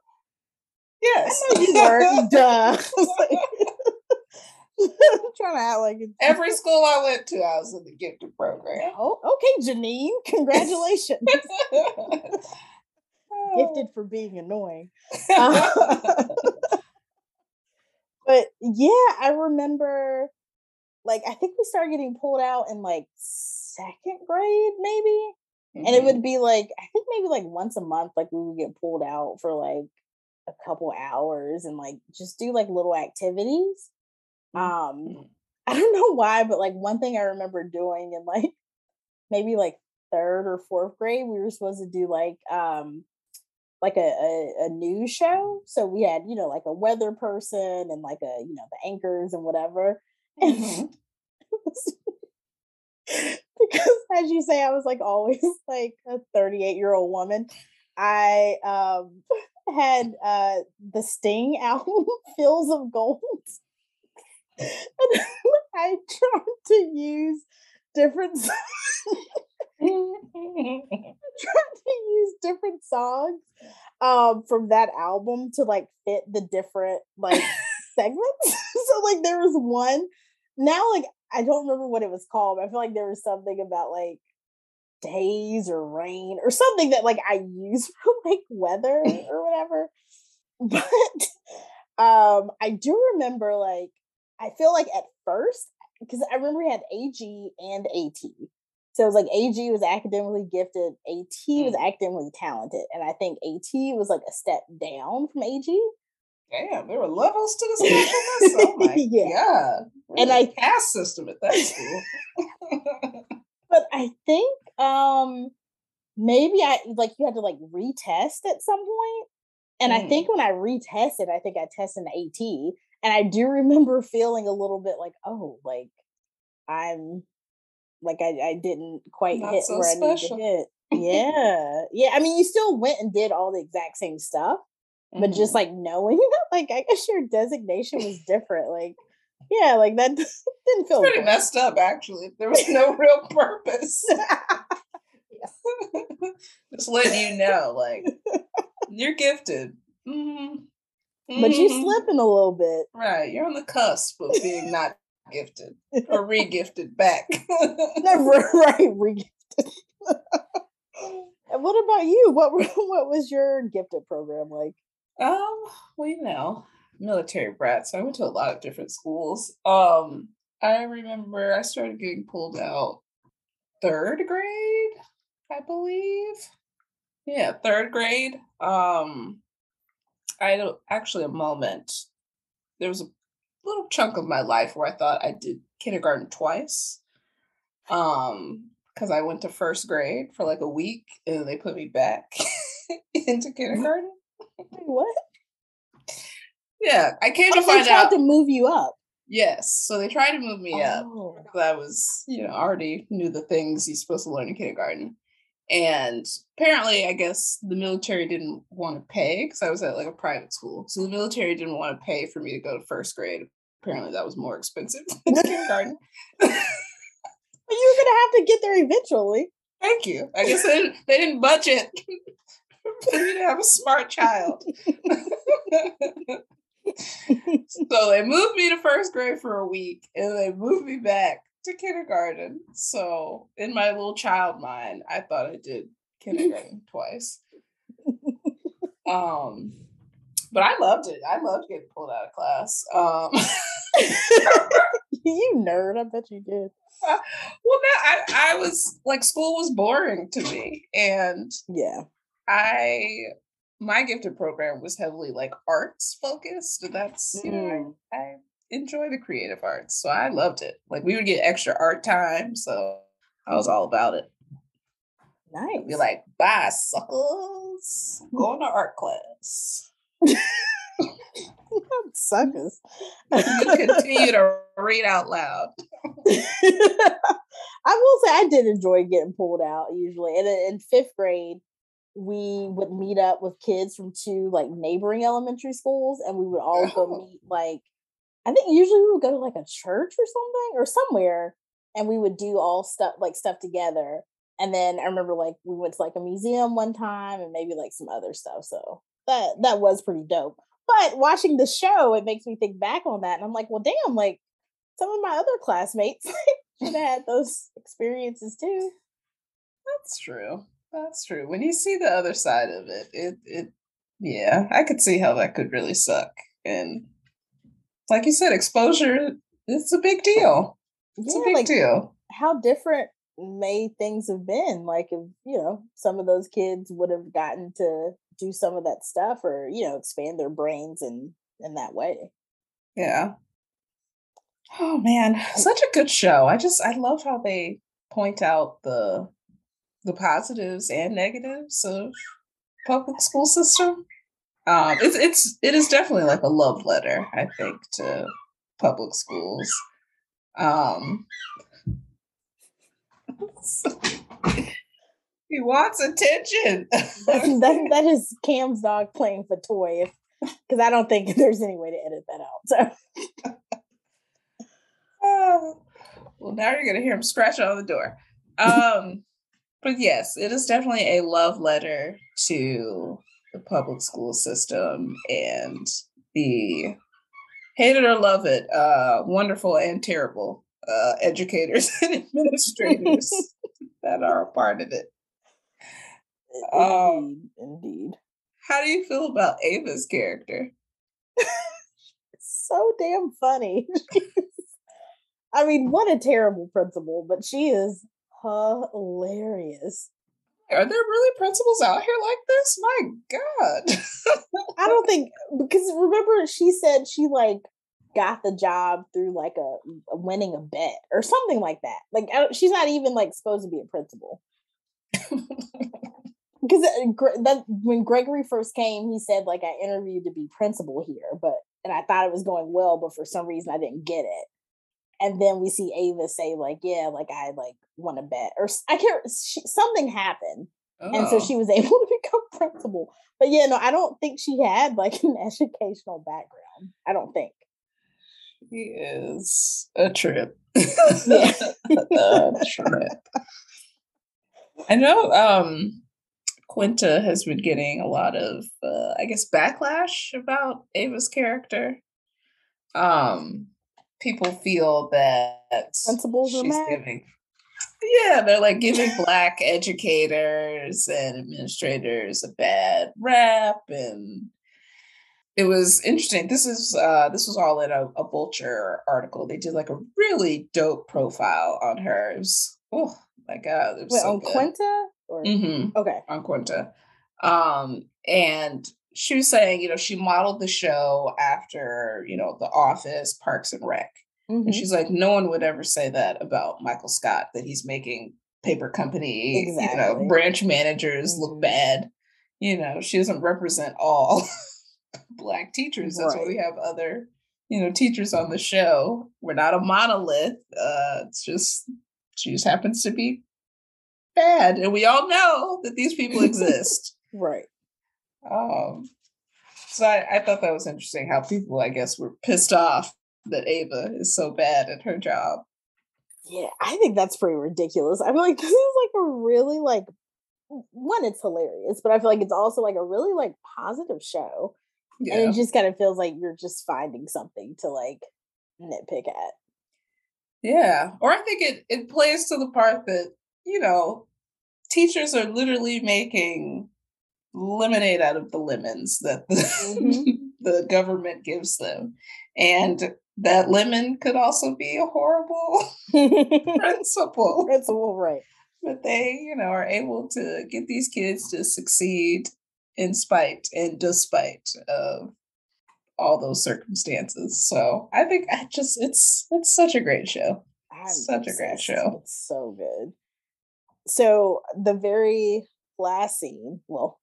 Speaker 2: Yes.
Speaker 1: You were. [LAUGHS] Duh. trying to act like
Speaker 2: it's every school I went to, I was in the gifted program.
Speaker 1: Oh, okay, Janine. Congratulations. Gifted for being annoying. Uh, but yeah, I remember like I think we started getting pulled out in like second grade, maybe. Mm-hmm. And it would mm-hmm. be like I think maybe like once a month, like we would get pulled out for like a couple hours and like just do like little activities. Um mm-hmm. [LAUGHS] I don't know why, but like one thing I remember doing in like maybe like third or fourth grade, we were supposed to do like um like a, a, a, news show. So we had, you know, like a weather person and like a, you know, the anchors and whatever. Mm-hmm. [LAUGHS] because as you say, I was like always [LAUGHS] like a 38 year old woman. I um had uh the Sting [LAUGHS] album Fields of Gold. and I tried to use different trying to use different songs um from that album to like fit the different like segments. so like there was one now like I don't remember what it was called. I feel like there was something about like days or rain or something that like I use [LAUGHS] for like weather [LAUGHS] or whatever. But um I do remember like I feel like at first because I remember we had AG and AT. So it was like AG was academically gifted, AT was mm. academically talented, and I think AT was like a step down from AG.
Speaker 2: Damn, there were levels to this. [LAUGHS] Oh my [LAUGHS] yeah. god!
Speaker 1: and I
Speaker 2: caste system at that school. [LAUGHS]
Speaker 1: but I think um maybe I like you had to like retest at some point. And mm. I think mm. when I retested, I think I tested an AT, and I do remember feeling a little bit like, oh, like I'm like I, I didn't quite Not hit so where special. I needed to hit. Yeah. yeah. I mean, you still went and did all the exact same stuff, mm-hmm. but just mm-hmm. like knowing [LAUGHS] that, like I guess your designation was different. Like, yeah, like that [LAUGHS] didn't feel
Speaker 2: pretty good. messed up actually. There was no [LAUGHS] real purpose. just letting you know, like you're gifted. Mm-hmm.
Speaker 1: But you mm-hmm. slipping a little bit.
Speaker 2: Right. You're on the cusp of being not gifted or re-gifted back.
Speaker 1: Never right, re-gifted. and what about you? What what was your gifted program like?
Speaker 2: Um, well, you know, military brat, so I went to a lot of different schools. Um, I remember I started getting pulled out third grade, I believe. Yeah, third grade. Um, I had actually a moment. There was a little chunk of my life where I thought I did kindergarten twice. Um, because I went to first grade for like a week and they put me back [LAUGHS] into kindergarten.
Speaker 1: What?
Speaker 2: Yeah, I came
Speaker 1: oh,
Speaker 2: to find
Speaker 1: tried
Speaker 2: out
Speaker 1: to move you up.
Speaker 2: Yes, so they tried to move me oh. up because I was, you know, already knew the things you're supposed to learn in kindergarten. And apparently, I guess the military didn't want to pay because I was at like a private school. So the military didn't want to pay for me to go to first grade. Apparently, that was more expensive [LAUGHS] than kindergarten. [LAUGHS]
Speaker 1: But you were gonna have to get there eventually.
Speaker 2: Thank you. I guess they didn't, they didn't budget [LAUGHS] [LAUGHS] for me to have a smart child. so they moved me to first grade for a week, and they moved me back to kindergarten. So in my little child mind, I thought I did kindergarten [LAUGHS] twice. Um, but I loved it. I loved getting pulled out of class. Um,
Speaker 1: you nerd, I bet you did.
Speaker 2: Uh, [LAUGHS] well, no, I, I was like school was boring to me, and
Speaker 1: yeah,
Speaker 2: I my gifted program was heavily like arts focused. That's you know mm. I, I enjoy the creative arts, so I loved it. Like we would get extra art time, so I was all about it.
Speaker 1: Nice.
Speaker 2: Be like, bye, suckers. Going to art class. [LAUGHS]
Speaker 1: suckers. [LAUGHS]
Speaker 2: you continue to read out loud. [LAUGHS]
Speaker 1: I will say I did enjoy getting pulled out usually. And in fifth grade, we would meet up with kids from two like neighboring elementary schools and we would all oh. go meet like I think usually we would go to like a church or something or somewhere and we would do all stuff like stuff together. And then I remember like we went to like a museum one time and maybe like some other stuff. So that that was pretty dope. But watching the show, it makes me think back on that and I'm like, well damn, like some of my other classmates [LAUGHS] should have had those experiences too.
Speaker 2: That's true. That's true. When you see the other side of it, it it yeah, I could see how that could really suck. And like you said, exposure it's a big deal. It's yeah, a big like, deal.
Speaker 1: How different may things have been? Like if, you know, some of those kids would have gotten to do some of that stuff or, you know, expand their brains in in that way.
Speaker 2: Yeah. Oh man, such a good show. I just I love how they point out the the positives and negatives of public school system. Um, it's it's it is definitely like a love letter, I think, to public schools. Um, [LAUGHS] he wants attention. [LAUGHS]
Speaker 1: that, that, is Cam's dog playing for toy, because I don't think [LAUGHS] there's any way to edit that out. So,
Speaker 2: uh, well, now you're gonna hear him scratch on the door. Um, but yes, it is definitely a love letter to the public school system and the hate it or love it, uh, wonderful and terrible uh, educators [LAUGHS] and administrators [LAUGHS] that are a part of it.
Speaker 1: Indeed, um, indeed.
Speaker 2: How do you feel about Ava's character?
Speaker 1: so damn funny. [LAUGHS] I mean, what a terrible principal, but she is hilarious.
Speaker 2: Are there really principals out here like this? My God.
Speaker 1: I don't [LAUGHS] think because remember she said she like got the job through like a, a winning a bet or something like that. Like she's not even like supposed to be a principal. [LAUGHS] because uh, that when Gregory first came, he said like I interviewed to be principal here, but and I thought it was going well, but for some reason I didn't get it and then we see Ava say like, "Yeah, like I like want to bet," or I can't. She, something happened, oh. and so she oh. was [LAUGHS] able to become principal. But yeah, no, I don't think she had like an [LAUGHS] educational background. I don't think.
Speaker 2: He is a trip. [LAUGHS] yeah. a trip. I know um Quinta has been getting a lot of uh, I guess backlash about Ava's character. Um people feel that
Speaker 1: principals are mad. Giving,
Speaker 2: yeah, they're like giving black educators and administrators a bad rap, and it was interesting. This is uh, this was all in a, a Vulture article. They did like a really dope profile on her. It was oh my god, it was
Speaker 1: Wait,
Speaker 2: so
Speaker 1: on
Speaker 2: good.
Speaker 1: Quinta or
Speaker 2: mm-hmm.
Speaker 1: okay
Speaker 2: on Quinta, um, and she was saying, you know, she modeled the show after, you know, The Office, Parks and Rec. Mm-hmm. And she's like, no one would ever say that about Michael Scott, that he's making paper company, exactly. you know, branch managers mm-hmm. look bad. You know, she doesn't represent all [LAUGHS] black teachers. That's right. why we have other, you know, teachers on the show. We're not a monolith. Uh, it's just she just happens to be bad. And we all know that these people [LAUGHS] exist.
Speaker 1: right.
Speaker 2: Um, so I, I thought that was interesting how people, I guess, were pissed off that Ava is so bad at her job.
Speaker 1: Yeah, I think that's pretty ridiculous. I'm like [LAUGHS] this is like a really like one, it's hilarious, but I feel like it's also like a really like positive show. Yeah. And it just kind of feels like you're just finding something to like nitpick at.
Speaker 2: Yeah. Or I think it it plays to the part that, you know, teachers are literally making lemonade out of the lemons that the, mm-hmm. [LAUGHS] the government gives them. And that lemon could also be a horrible [LAUGHS] [LAUGHS] principle.
Speaker 1: Principal, right.
Speaker 2: But they, you know, are able to get these kids to succeed in spite and despite of all those circumstances. So I think I just it's it's such a great show. I'm such a great show.
Speaker 1: It's so good. So the very last scene, well,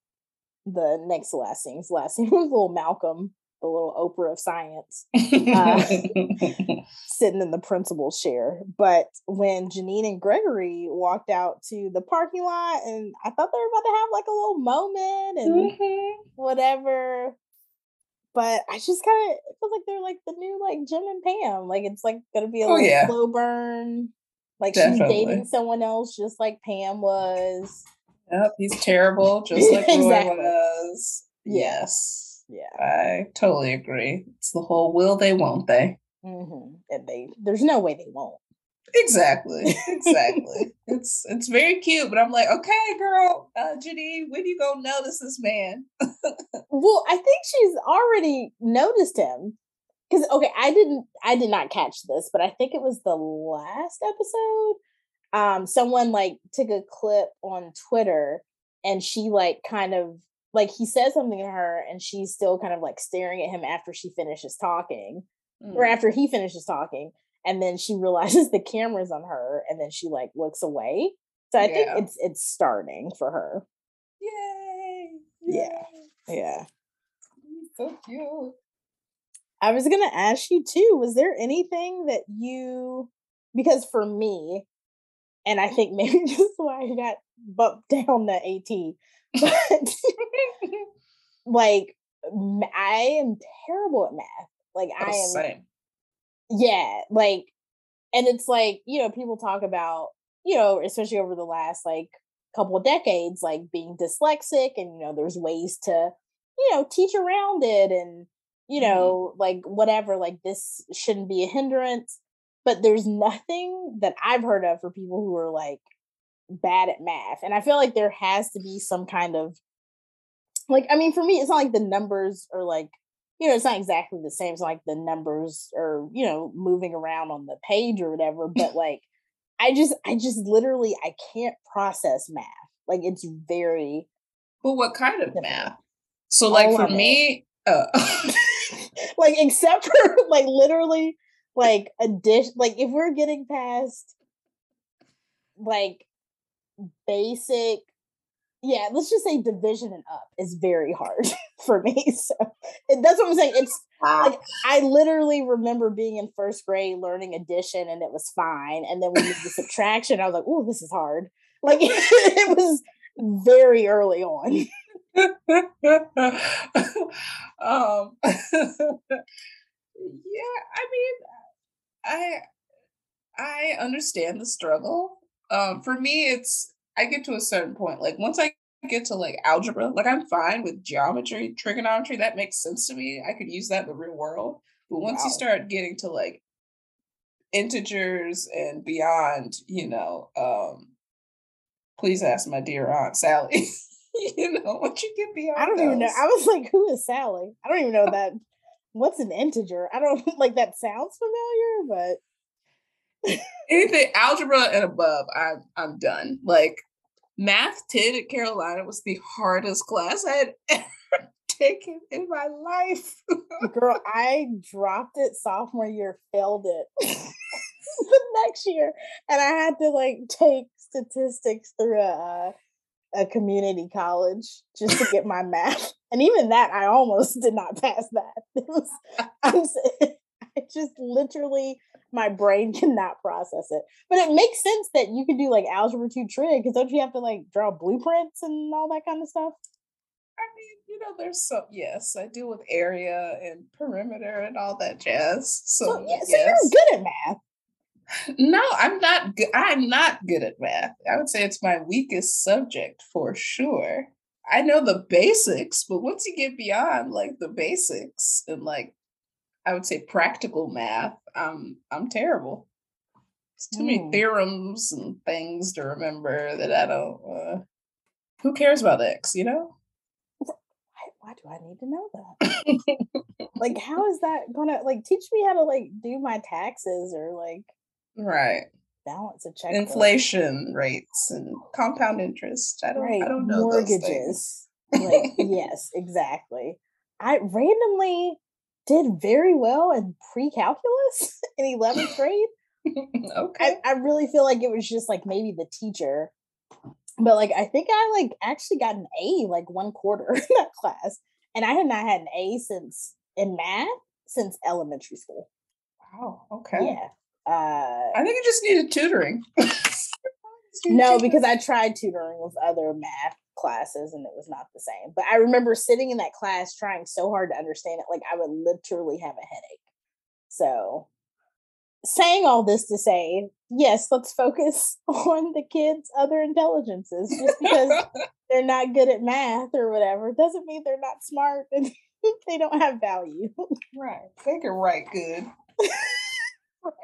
Speaker 1: the next last scene, last [LAUGHS] scene was little Malcolm, the little Oprah of science, uh, [LAUGHS] sitting in the principal's chair. But when Janine and Gregory walked out to the parking lot, and I thought they were about to have like a little moment and mm-hmm. whatever but I just kind of feel like they're like the new like Jim and Pam. Like it's like gonna be a oh, yeah. slow burn. Like Definitely. she's dating someone else, just like Pam was.
Speaker 2: Yep, he's terrible, [LAUGHS] just like exactly. Roy was. Yes.
Speaker 1: Yeah,
Speaker 2: I totally agree. It's the whole will they, won't they?
Speaker 1: Mm-hmm. And they, there's no way they won't.
Speaker 2: Exactly. Exactly. [LAUGHS] it's it's very cute, but I'm like, okay, girl, uh, Janine, when you gonna notice this man? [LAUGHS]
Speaker 1: well, I think she's already noticed him. Because okay, I didn't I did not catch this, but I think it was the last episode. Um, someone like took a clip on Twitter and she like kind of like he said something to her and she's still kind of like staring at him after she finishes talking mm. or after he finishes talking and then she [LAUGHS] realizes the camera's on her and then she like looks away so i yeah. think it's it's starting for her
Speaker 2: yay,
Speaker 1: yay. yeah yeah
Speaker 2: so cute
Speaker 1: i was gonna ask you too was there anything that you because for me and i think maybe [LAUGHS] this is why i got bumped [LAUGHS] down the at but like i am terrible at math like oh, i am same yeah, like, and it's like, you know, people talk about, you know, especially over the last like couple of decades, like being dyslexic, and, you know, there's ways to, you know, teach around it and, you mm-hmm. know, mm-hmm. like whatever, like this shouldn't be a hindrance. But there's nothing that I've heard of for people who are like bad at math. And I feel like there has to be some kind of, like, I mean, for me, it's not like the numbers are like you know, it's not exactly the same. It's like the numbers are, you know, moving around on the page or whatever. But [LAUGHS] like, I just, I just literally, I can't process math. Like, it's very.
Speaker 2: But what kind of math? So, like, for me, uh... [LAUGHS]
Speaker 1: like, except [LAUGHS] for like literally, like a dish, like if we're getting past like basic yeah, let's just say division and up is very hard [LAUGHS] for me. So that's what I'm saying. It's like I literally remember being in first grade learning addition and it was fine. And then we moved to [LAUGHS] subtraction. I was like, oh, this is hard. Like [LAUGHS] it was very early on.
Speaker 2: um yeah, I mean I I understand the struggle. Um for me it's I get to a certain point. Like once I get to like algebra, like I'm fine with geometry, trigonometry. That makes sense to me. I could use that in the real world. But once wow. you start getting to like integers and beyond, you know, um, please ask my dear aunt Sally. [LAUGHS] you know, what you get beyond.
Speaker 1: I don't
Speaker 2: those.
Speaker 1: even know. I was like, who is Sally? I don't even know [LAUGHS] that. What's an integer? I don't [LAUGHS] like that sounds familiar, but
Speaker 2: anything algebra and above, I'm I'm done. Like math 10 at Carolina was the hardest class I had ever [LAUGHS] taken in my life. [LAUGHS]
Speaker 1: Girl, I dropped it sophomore year, failed it the next year, and I had to like take statistics through a a community college just to get my math. And even that, I almost [LAUGHS] did not pass that. [LAUGHS] Was, I'm, [LAUGHS] I just literally my brain cannot process it. But it makes sense that you could do like algebra 2 trig because don't you have to like draw blueprints and all that kind of stuff?
Speaker 2: I mean, you know, there's some yes, I deal with area and perimeter and all that jazz. So, so, yeah, so
Speaker 1: yes. you're good at math.
Speaker 2: No, I'm not good. I'm not good at math. I would say it's my weakest subject for sure. I know the basics, but once you get beyond like the basics and like I would say practical math, um, I'm terrible. It's too mm. many theorems and things to remember that I don't. Uh, who cares about X? You know.
Speaker 1: Why, why do I need to know that? [LAUGHS] like, how is that gonna like teach me how to like do my taxes or like
Speaker 2: right
Speaker 1: balance a check?
Speaker 2: Inflation rates and compound interest. I don't. Right. I don't know mortgages.
Speaker 1: like [LAUGHS] yes, exactly. I randomly did very well in pre-calculus [LAUGHS] in 11th [LAUGHS] grade. okay. I, I really feel like it was just like maybe the teacher. But like I think I like actually got an A like one quarter in that class. And I had not had an A since in math since elementary school.
Speaker 2: Wow. Okay. Yeah. Uh, I think you just needed tutoring. [LAUGHS]
Speaker 1: no, because I tried tutoring with other math classes and it was not the same. But I remember sitting in that class trying so hard to understand it, like I would literally have a headache. So, saying all this to say, yes, let's focus [LAUGHS] on the kids' other intelligences. Just because [LAUGHS] they're not good at math or whatever doesn't mean they're not smart and they don't have value.
Speaker 2: Right. They can write good.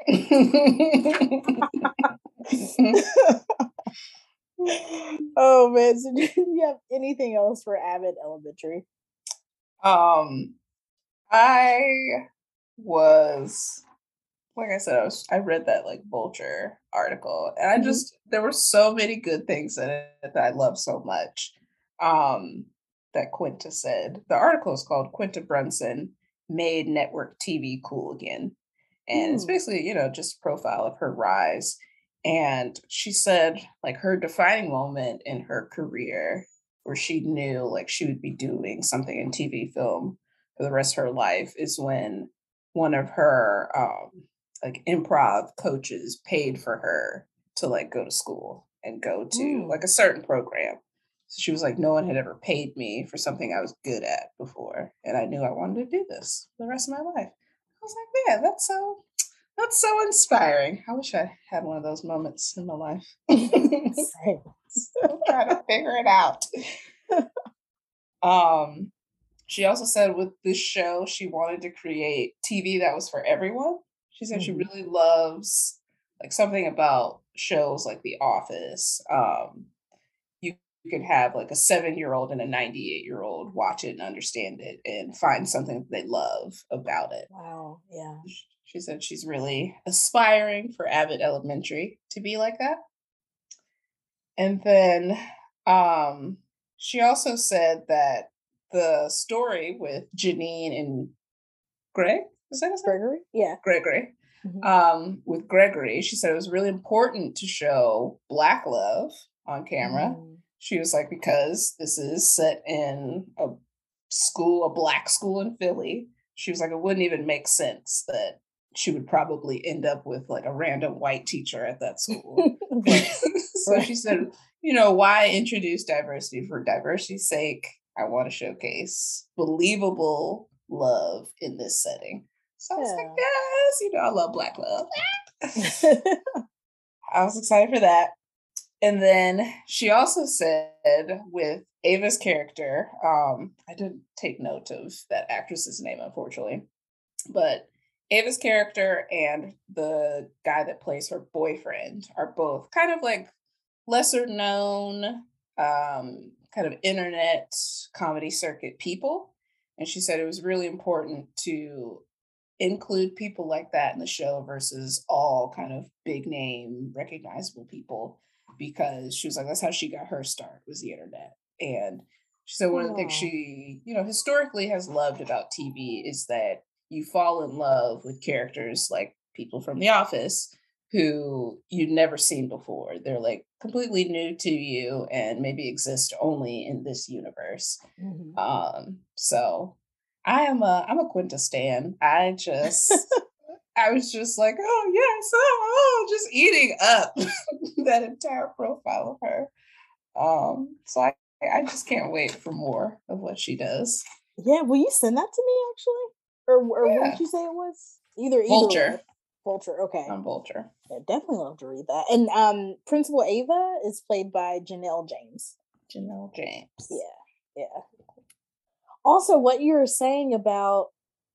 Speaker 2: [LAUGHS]
Speaker 1: oh man, so do you have anything else for Abbott Elementary?
Speaker 2: Um, I was like I said, I was I read that like Vulture article, and I mm-hmm. just there were so many good things in it that I love so much. Um, that Quinta said. The article is called Quinta Brunson made network TV cool again, and mm. it's basically you know just profile of her rise and she said, like, her defining moment in her career where she knew like she would be doing something in TV film for the rest of her life is when one of her um, like improv coaches paid for her to like go to school and go to mm. like a certain program. So she was like, no one had ever paid me for something I was good at before. And I knew I wanted to do this for the rest of my life. Was like, man, that's so that's so inspiring. I wish I had one of those moments in my life. [LAUGHS] Still trying to figure it out. [LAUGHS] um, she also said with this show, she wanted to create TV that was for everyone. She said mm-hmm. she really loves like something about shows like The Office. Um, could have like a seven year old and a 98 year old watch it and understand it and find something that they love about it.
Speaker 1: Wow. Yeah.
Speaker 2: She said she's really aspiring for Abbott Elementary to be like that. And then um, she also said that the story with Janine and Greg, is that his
Speaker 1: name? Gregory? Yeah.
Speaker 2: Gregory. Mm-hmm. Um, with Gregory, she said it was really important to show Black love on camera. Mm. She was like, because this is set in a school, a Black school in Philly. She was like, it wouldn't even make sense that she would probably end up with like a random white teacher at that school. [LAUGHS] [LAUGHS] so she said, you know, why introduce diversity for diversity's sake? I want to showcase believable love in this setting. So I was like, yes, you know, I love black love. [LAUGHS] I was excited for that. And then she also said with Ava's character, um, I didn't take note of that actress's name, unfortunately, but Ava's character and the guy that plays her boyfriend are both kind of like lesser known, um, kind of internet comedy circuit people. And she said it was really important to include people like that in the show versus all kind of big name, recognizable people, because she was like, that's how she got her start was the internet. And she said one of the things she, you know, historically has loved about TV is that you fall in love with characters like people from The Office who you'd never seen before. They're like completely new to you and maybe exist only in this universe. Mm-hmm. Um, so I am a I'm a Quinta stan. I [LAUGHS] just I was just like, oh yes, oh, oh just eating up [LAUGHS] that entire profile of her. Um, so I I just can't wait for more of what she does.
Speaker 1: Yeah, will you send that to me actually? Or, or yeah. what did you say it was? Either
Speaker 2: Vulture.
Speaker 1: Vulture. Okay.
Speaker 2: I'm Vulture.
Speaker 1: Yeah, definitely love to read that. And um, Principal Ava is played by Janelle James.
Speaker 2: Janelle James.
Speaker 1: Yeah. Yeah. Also, what you were saying about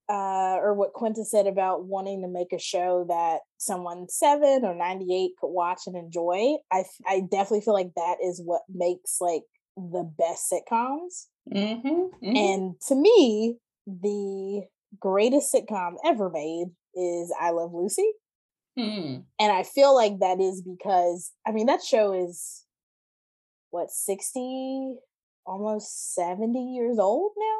Speaker 1: uh, or what Quinta said about wanting to make a show that someone seven or 98 could watch and enjoy. I, I definitely feel like that is what makes like the best sitcoms. Mm-hmm, mm-hmm. And to me, the greatest sitcom ever made is I Love Lucy. Mm. And I feel like that is because, I mean, that show is what, 60, almost 70 years old now?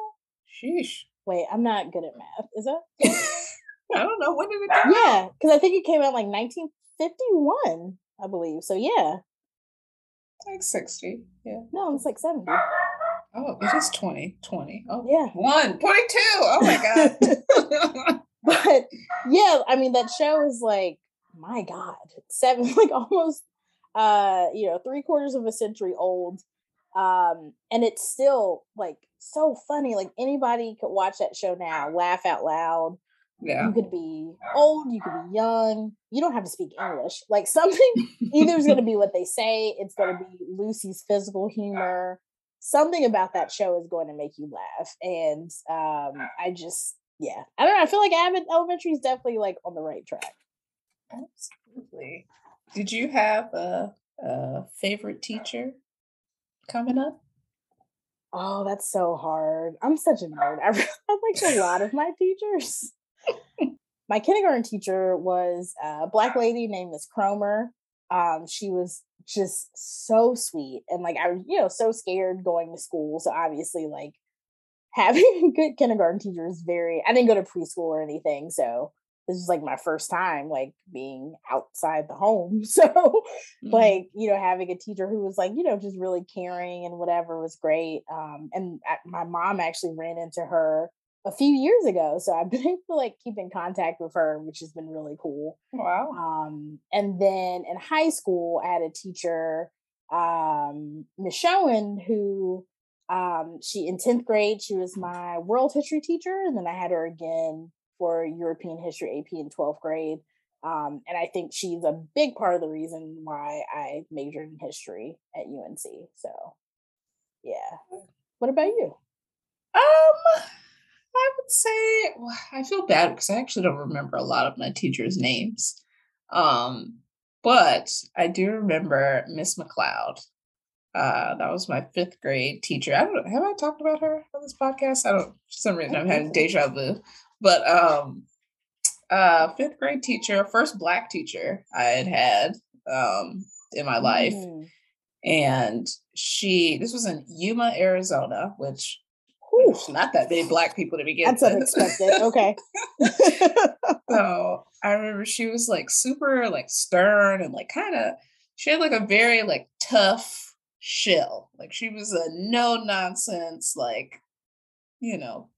Speaker 2: Sheesh.
Speaker 1: Wait, I'm not good at math. Is that? [LAUGHS]
Speaker 2: I don't know. When did it come
Speaker 1: Yeah, because I think it came out like 1951, I believe. So yeah.
Speaker 2: Like 60. Yeah.
Speaker 1: No, it's like 70.
Speaker 2: Oh, it is 20. 20. Oh,
Speaker 1: yeah.
Speaker 2: One. 22. Oh my God. [LAUGHS]
Speaker 1: but yeah, I mean, that show is like, my God, seven, [LAUGHS] like almost, uh, you know, three quarters of a century old. Um, and it's still like so funny. Like anybody could watch that show now, laugh out loud. Yeah. You could be old, you could be young. You don't have to speak English. Like [LAUGHS] something either is going to be what they say, it's going to be Lucy's physical humor. Something about that show is going to make you laugh. And um I just yeah. I don't know. I feel like Abbott Elementary is definitely like on the right track.
Speaker 2: Absolutely. Did you have a, a favorite teacher coming up?
Speaker 1: Oh, that's so hard. I'm such a nerd. [LAUGHS] I, like a lot of my teachers. [LAUGHS] my kindergarten teacher was a black lady named Miss Cromer. Um, she was just so sweet and like I was, you know, so scared going to school. So obviously, like having a [LAUGHS] good kindergarten teacher is very. I didn't go to preschool or anything, so this is like my first time like being outside the home. [LAUGHS] So mm-hmm. like you know having a teacher who was like you know just really caring and whatever was great um and my mom actually ran into her a few years ago so i've [LAUGHS] been able to like keep in contact with her which has been really cool.
Speaker 2: Wow.
Speaker 1: Um and then in high school i had a teacher um miss Schoen, who um she in 10th grade she was my world history teacher and then i had her again for European history AP in 12th grade. Um, and I think she's a big part of the reason why I majored in history at UNC. So, yeah. What about you?
Speaker 2: Um, I would say well, I feel bad because I actually don't remember a lot of my teachers' names. Um, but I do remember Miss McLeod. Uh, that was my fifth grade teacher. I don't. Have I talked about her on this podcast? I don't. For some reason, I'm having [LAUGHS] deja vu. But um, uh, fifth grade teacher, first black teacher I had had um in my life, mm. and she. This was in Yuma, Arizona, which whew, not that many black people to begin. With.
Speaker 1: That's with. unexpected. Okay. [LAUGHS] [LAUGHS]
Speaker 2: so I remember she was like super like stern and like kind of she had like a very like tough shell. Like she was a no nonsense like you know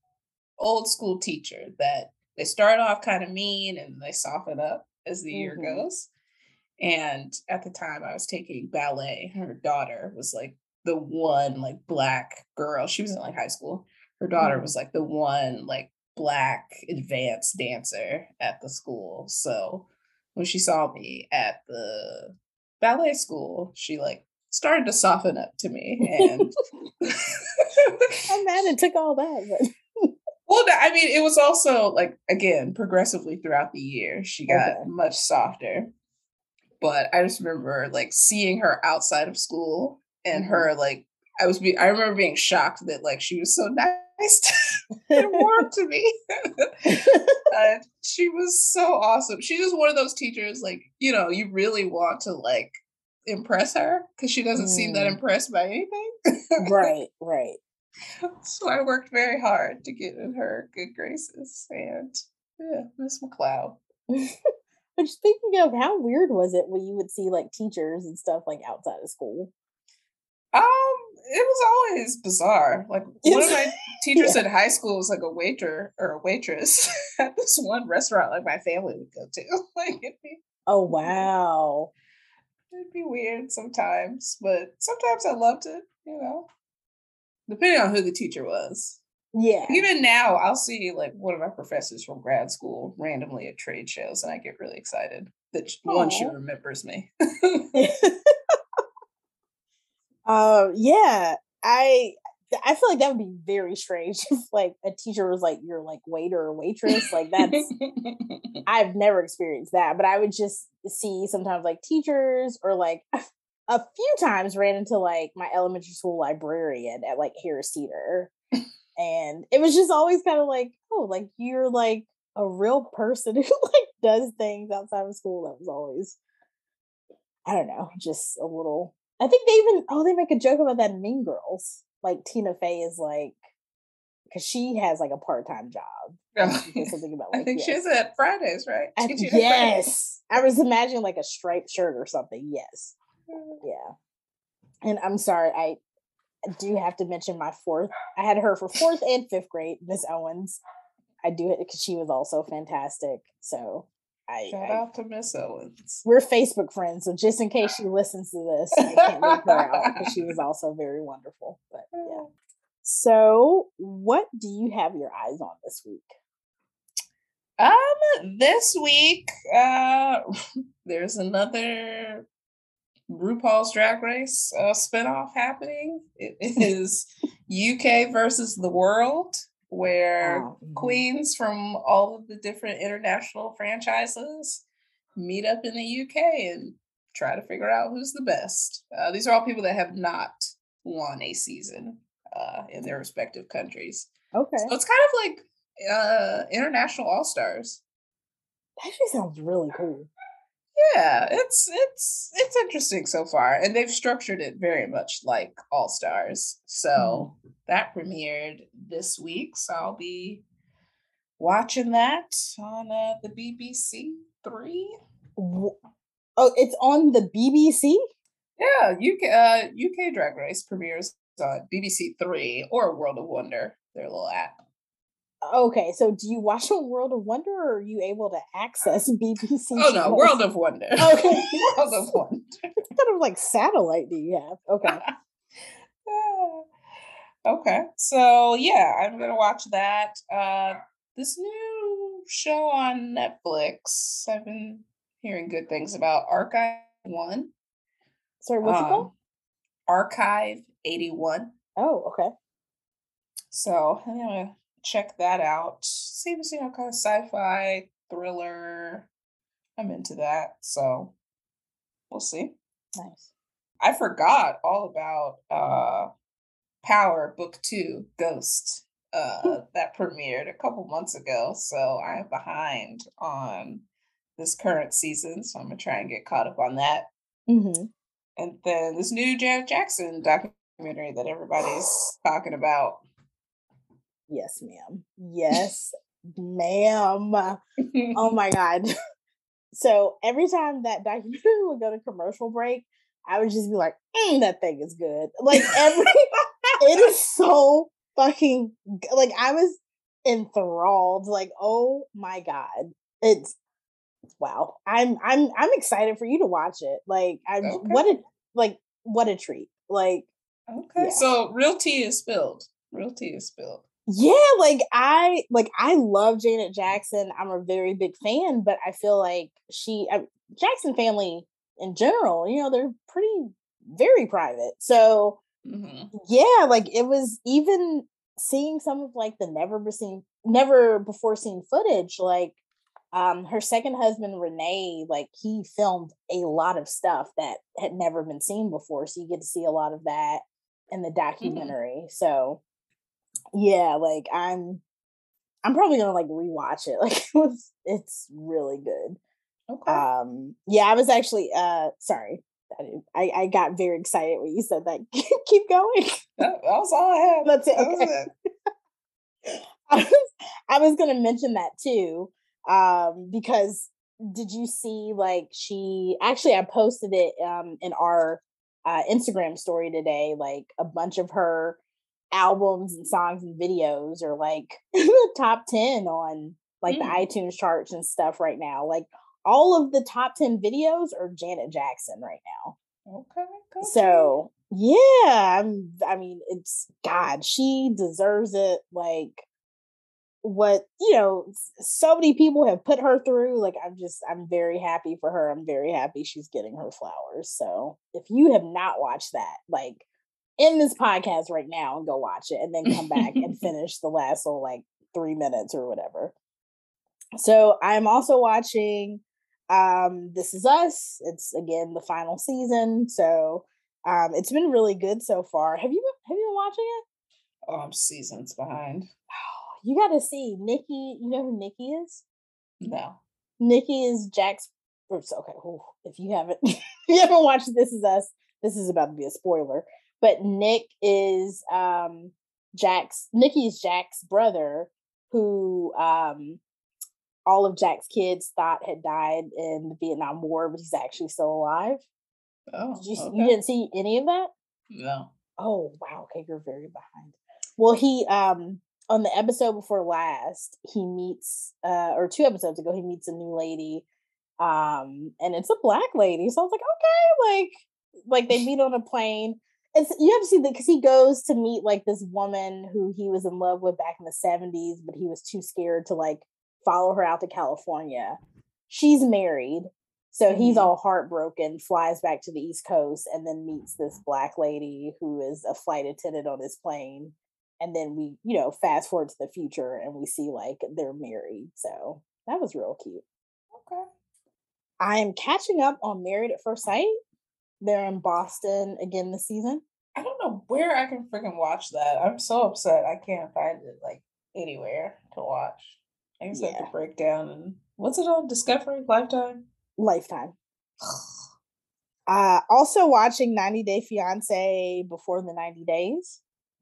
Speaker 2: old school teacher that they start off kind of mean and they soften up as the mm-hmm. year goes. And at the time I was taking ballet, her daughter was like the one like black girl. She was in like high school. Her daughter mm-hmm. was like the one like black advanced dancer at the school. So when she saw me at the ballet school, she like started to soften up to me and
Speaker 1: I'm mad it took all that. But
Speaker 2: well, I mean, it was also like again progressively throughout the year. She got okay. much softer, but I just remember like seeing her outside of school and mm-hmm. her like I was. Be- I remember being shocked that like she was so nice [LAUGHS] and warm [LAUGHS] to me. [LAUGHS] uh, she was so awesome. She's just one of those teachers like you know you really want to like impress her because she doesn't mm. seem that mm. impressed by anything.
Speaker 1: right, right. [LAUGHS]
Speaker 2: so I worked very hard to get in her good graces. And yeah, Miss McLeod. [LAUGHS]
Speaker 1: but speaking of, how weird was it when you would see like teachers and stuff like outside of school?
Speaker 2: Um, it was always bizarre. Like one of my [LAUGHS] teachers yeah. at high school was like a waiter or a waitress at this one restaurant like my family would go to. like it'd be
Speaker 1: Oh wow.
Speaker 2: It'd be weird sometimes, but sometimes I loved it, you know depending on who the teacher was.
Speaker 1: Yeah.
Speaker 2: Even now, I'll see like one of my professors from grad school randomly at trade shows, and I get really excited that Aww. one she remembers me. [LAUGHS]
Speaker 1: uh, yeah, I I feel like that would be very strange [LAUGHS] if like a teacher was like your like waiter or waitress. Like that's [LAUGHS] I've never experienced that, but I would just see sometimes like teachers or like a few times ran into like my elementary school librarian at like Harris Teeter. and it was just always kind of like, oh, like you're like a real person who [LAUGHS] like does things outside of school. That was always I don't know, just a little I think they even oh they make a joke about that in Mean Girls. Like Tina Fey is like because she has like a part time job.
Speaker 2: Oh, something about [LAUGHS] like, I think yes. she's at Fridays, right?
Speaker 1: At, yes, Fridays. I was imagining like a striped shirt or something. Yes. Yeah. And I'm sorry, I do have to mention my fourth. I had her for fourth and fifth grade, Miss Owens. I do it because she was also fantastic. So I
Speaker 2: shout I, out to Miss Owens.
Speaker 1: We're Facebook friends, so just in case she listens to this, I can't leave her out because she was [LAUGHS] also very wonderful. But yeah. So, what do you have your eyes on this week?
Speaker 2: Um, this week, uh, [LAUGHS] there's another RuPaul's Drag Race uh, spinoff happening. It [LAUGHS] is UK versus the world where oh, mm-hmm. queens from all of the different international franchises meet up in the UK and try to figure out who's the best. Uh, these are all people that have not won a season uh, in their respective countries.
Speaker 1: Okay.
Speaker 2: So it's kind of like uh, international all stars.
Speaker 1: That actually sounds really cool.
Speaker 2: Yeah, it's it's it's interesting so far, and they've structured it very much like All Stars. So mm-hmm. that premiered this week, so I'll be watching that on uh, the BBC Three.
Speaker 1: Oh, it's on the BBC.
Speaker 2: Yeah, UK uh, UK Drag Race premieres on BBC Three or World of Wonder, their little app.
Speaker 1: Okay, so do you watch [LAUGHS] on World of Wonder or are you able to access BBC?
Speaker 2: Oh no, World of Wonder. [LAUGHS] Okay. [LAUGHS] World of Wonder.
Speaker 1: what kind of like satellite do you have? Okay.
Speaker 2: okay. So yeah, I'm gonna watch that. Uh this new show on Netflix. I've been hearing good things about Archive One.
Speaker 1: Sorry, what's um, it called?
Speaker 2: Archive 81.
Speaker 1: Oh, okay.
Speaker 2: So I'm gonna check that out. Seems, you know, kind of sci-fi thriller. I'm into that. So we'll see.
Speaker 1: Nice.
Speaker 2: I forgot all about uh Power Book Two Ghost uh that premiered a couple months ago. So I'm behind on this current season. So I'm gonna try and get caught up on that.
Speaker 1: Mm-hmm.
Speaker 2: And then this new Janet Jackson documentary that everybody's talking about.
Speaker 1: Yes, ma'am. Yes, ma'am. oh [LAUGHS] my God. [LAUGHS] So every time that documentary [LAUGHS] would go to commercial break, I would just be like, mm, that thing is good. Like every it is so fucking like I was enthralled. Like, oh my God. It's wow. I'm I'm I'm excited for you to watch it. Like I'm okay. what a like what a treat. Like
Speaker 2: Okay. Yeah. So real tea is spilled. Real tea is spilled
Speaker 1: yeah like i like i love janet jackson i'm a very big fan but i feel like she uh, jackson family in general you know they're pretty very private so mm-hmm. yeah like it was even seeing some of like the never seen never before seen footage like um her second husband René like he filmed a lot of stuff that had never been seen before so you get to see a lot of that in the mm-hmm. documentary mm-hmm. so yeah, like I'm I'm probably gonna like rewatch it. [LAUGHS] Like it was it's really good. Okay. Um yeah, I was actually uh sorry. I, I got very excited when you said that. [LAUGHS] Keep going.
Speaker 2: That, was all I had.
Speaker 1: That's it. Okay. [LAUGHS] I was I was gonna mention that too. Um, because did you see like she actually I posted it um in our uh Instagram story today, like a bunch of her albums and songs and videos are like [LAUGHS] top 10 on like mm. the iTunes charts and stuff right now. Like all of the top 10 videos are Janet Jackson right now.
Speaker 2: Okay. Cool.
Speaker 1: So, yeah, I'm I mean, it's god, she deserves it like what, you know, so many people have put her through. Like I'm just I'm very happy for her. I'm very happy she's getting her flowers. So, if you have not watched that, like end this podcast right now and go watch it and then come back and [LAUGHS] finish the last little like three minutes or whatever. So I'm also watching um This Is Us. It's again the final season. So um it's been really good so far. Have you have you been watching it?
Speaker 2: Oh, I'm seasons behind.
Speaker 1: Oh, you gotta see Nicky. You know who Nicky is?
Speaker 2: No.
Speaker 1: Nicky is Jack's oops, okay. Ooh, if you haven't [LAUGHS] if you haven't watched This Is Us, this is about to be a spoiler. But Nick is um Jack's Nicky is Jack's brother who um all of Jack's kids thought had died in the Vietnam War, but he's actually still alive.
Speaker 2: Oh,
Speaker 1: Did you,
Speaker 2: okay.
Speaker 1: you didn't see any of that?
Speaker 2: No.
Speaker 1: Oh wow, okay, you're very behind. Well, he um on the episode before last, he meets uh or two episodes ago, he meets a new lady. Um, and it's a black lady. So I was like, okay, like like they [LAUGHS] meet on a plane. It's you have to see that because he goes to meet like this woman who he was in love with back in the 70s, but he was too scared to like follow her out to California. She's married. So he's
Speaker 2: Mhm.
Speaker 1: all heartbroken, flies back to the East Coast, and then meets this black lady who is a flight attendant on his plane. And then we, you know, fast forward to the future and we see like they're married. So that was real cute.
Speaker 2: Okay.
Speaker 1: I am catching up on Married at First Sight. They're in Boston again this season.
Speaker 2: I don't know where I can freaking watch that. I'm so upset I can't find it like anywhere to watch. I guess I have
Speaker 1: Yeah.
Speaker 2: to break down and what's it on? Discovery? Lifetime?
Speaker 1: Lifetime. [SIGHS] Uh, also watching 90 Day Fiance before the 90 days. [LAUGHS]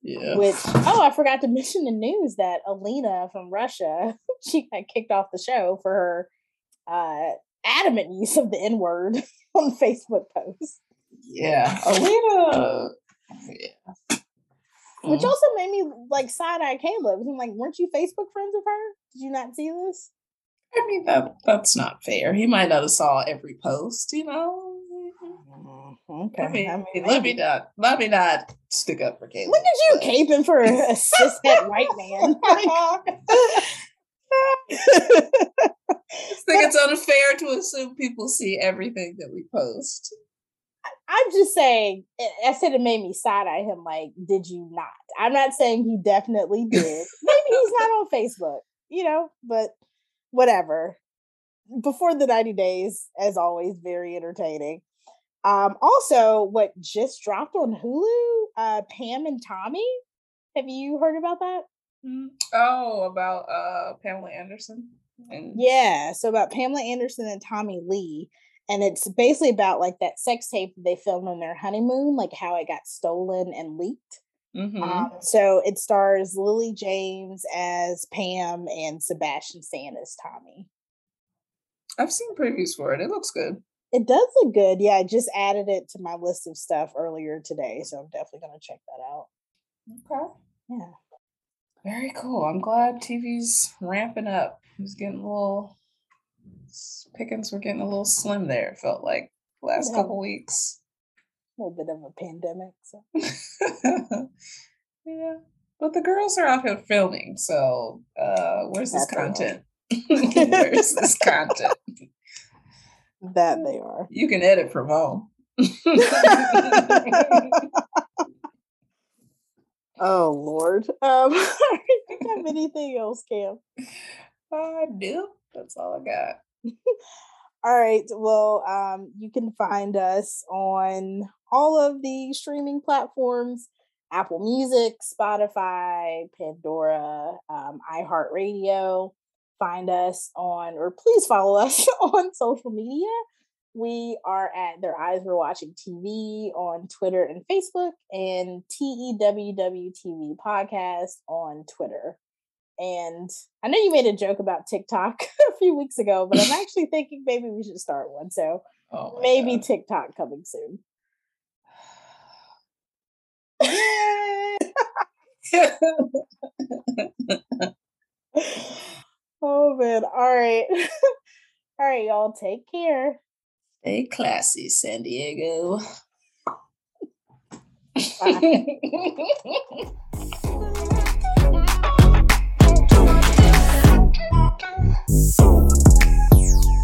Speaker 2: yeah.
Speaker 1: Which oh, I forgot to mention the news that Alina from Russia [LAUGHS] she got kicked off the show for her uh, adamant use of the N word [LAUGHS] on Facebook posts,
Speaker 2: Yeah. Alina. Yeah.
Speaker 1: which
Speaker 2: Mm.
Speaker 1: also made me like side eye Caleb. I'm like, weren't you Facebook friends with her? Did you not see this?
Speaker 2: I mean that that's not fair. He might not have saw every post, you know.
Speaker 1: Okay,
Speaker 2: I mean,
Speaker 1: I mean,
Speaker 2: let me
Speaker 1: maybe.
Speaker 2: not let me not stick up for Caleb.
Speaker 1: Look at
Speaker 2: but-
Speaker 1: you caping for a [LAUGHS] cishet white man. [LAUGHS] [LAUGHS]
Speaker 2: I think it's unfair to assume people see everything that we post.
Speaker 1: I'm just saying, I- I said it made me side eye him like, did you not? I'm not saying he definitely [LAUGHS] did. Maybe he's not on Facebook, you know, but whatever. Before the 90 days, as always, very entertaining. Um, also, what just dropped on Hulu, uh, Pam and Tommy. Have you heard about that?
Speaker 2: Mm. Oh, about uh Pamela Anderson. And
Speaker 1: Yeah, so about Pamela Anderson and Tommy Lee. And it's basically about like that sex tape that they filmed on their honeymoon, like how it got stolen and leaked.
Speaker 2: Mhm.
Speaker 1: Um, so it stars Lily James as Pam and Sebastian Stan as Tommy.
Speaker 2: I've seen previews for it. It looks good.
Speaker 1: It does look good. Yeah, I just added it to my list of stuff earlier today, so I'm definitely gonna check that out.
Speaker 2: Okay.
Speaker 1: Yeah.
Speaker 2: Very cool. I'm glad TV's ramping up. It's getting a little pickings were getting a little slim there, it felt like last
Speaker 1: Yeah.
Speaker 2: couple weeks.
Speaker 1: A little bit of a pandemic. So [LAUGHS]
Speaker 2: yeah. But the girls are out here filming, so uh where's this content? [LAUGHS] where's this [LAUGHS] content?
Speaker 1: that they are.
Speaker 2: You can edit from home.
Speaker 1: Oh Lord. [LAUGHS] Um [LAUGHS] do you have [LAUGHS] anything else, Cam?
Speaker 2: I do. That's all I got.
Speaker 1: All right. Well, um, you can find us on all of the streaming platforms Apple Music, Spotify, Pandora, um, iHeartRadio. Find us on, or please follow us on social media. We are at Their Eyes Were Watching TV on Twitter and Facebook, and TEWW TV Podcast on Twitter. And I know you made a joke about TikTok [LAUGHS] a few weeks ago, but I'm [LAUGHS] actually thinking maybe we should start one. So
Speaker 2: Oh
Speaker 1: maybe
Speaker 2: God.
Speaker 1: TikTok coming soon. [LAUGHS] oh man. All right. All right, y'all. Take care.
Speaker 2: Stay classy, San Diego. [LAUGHS] [LAUGHS]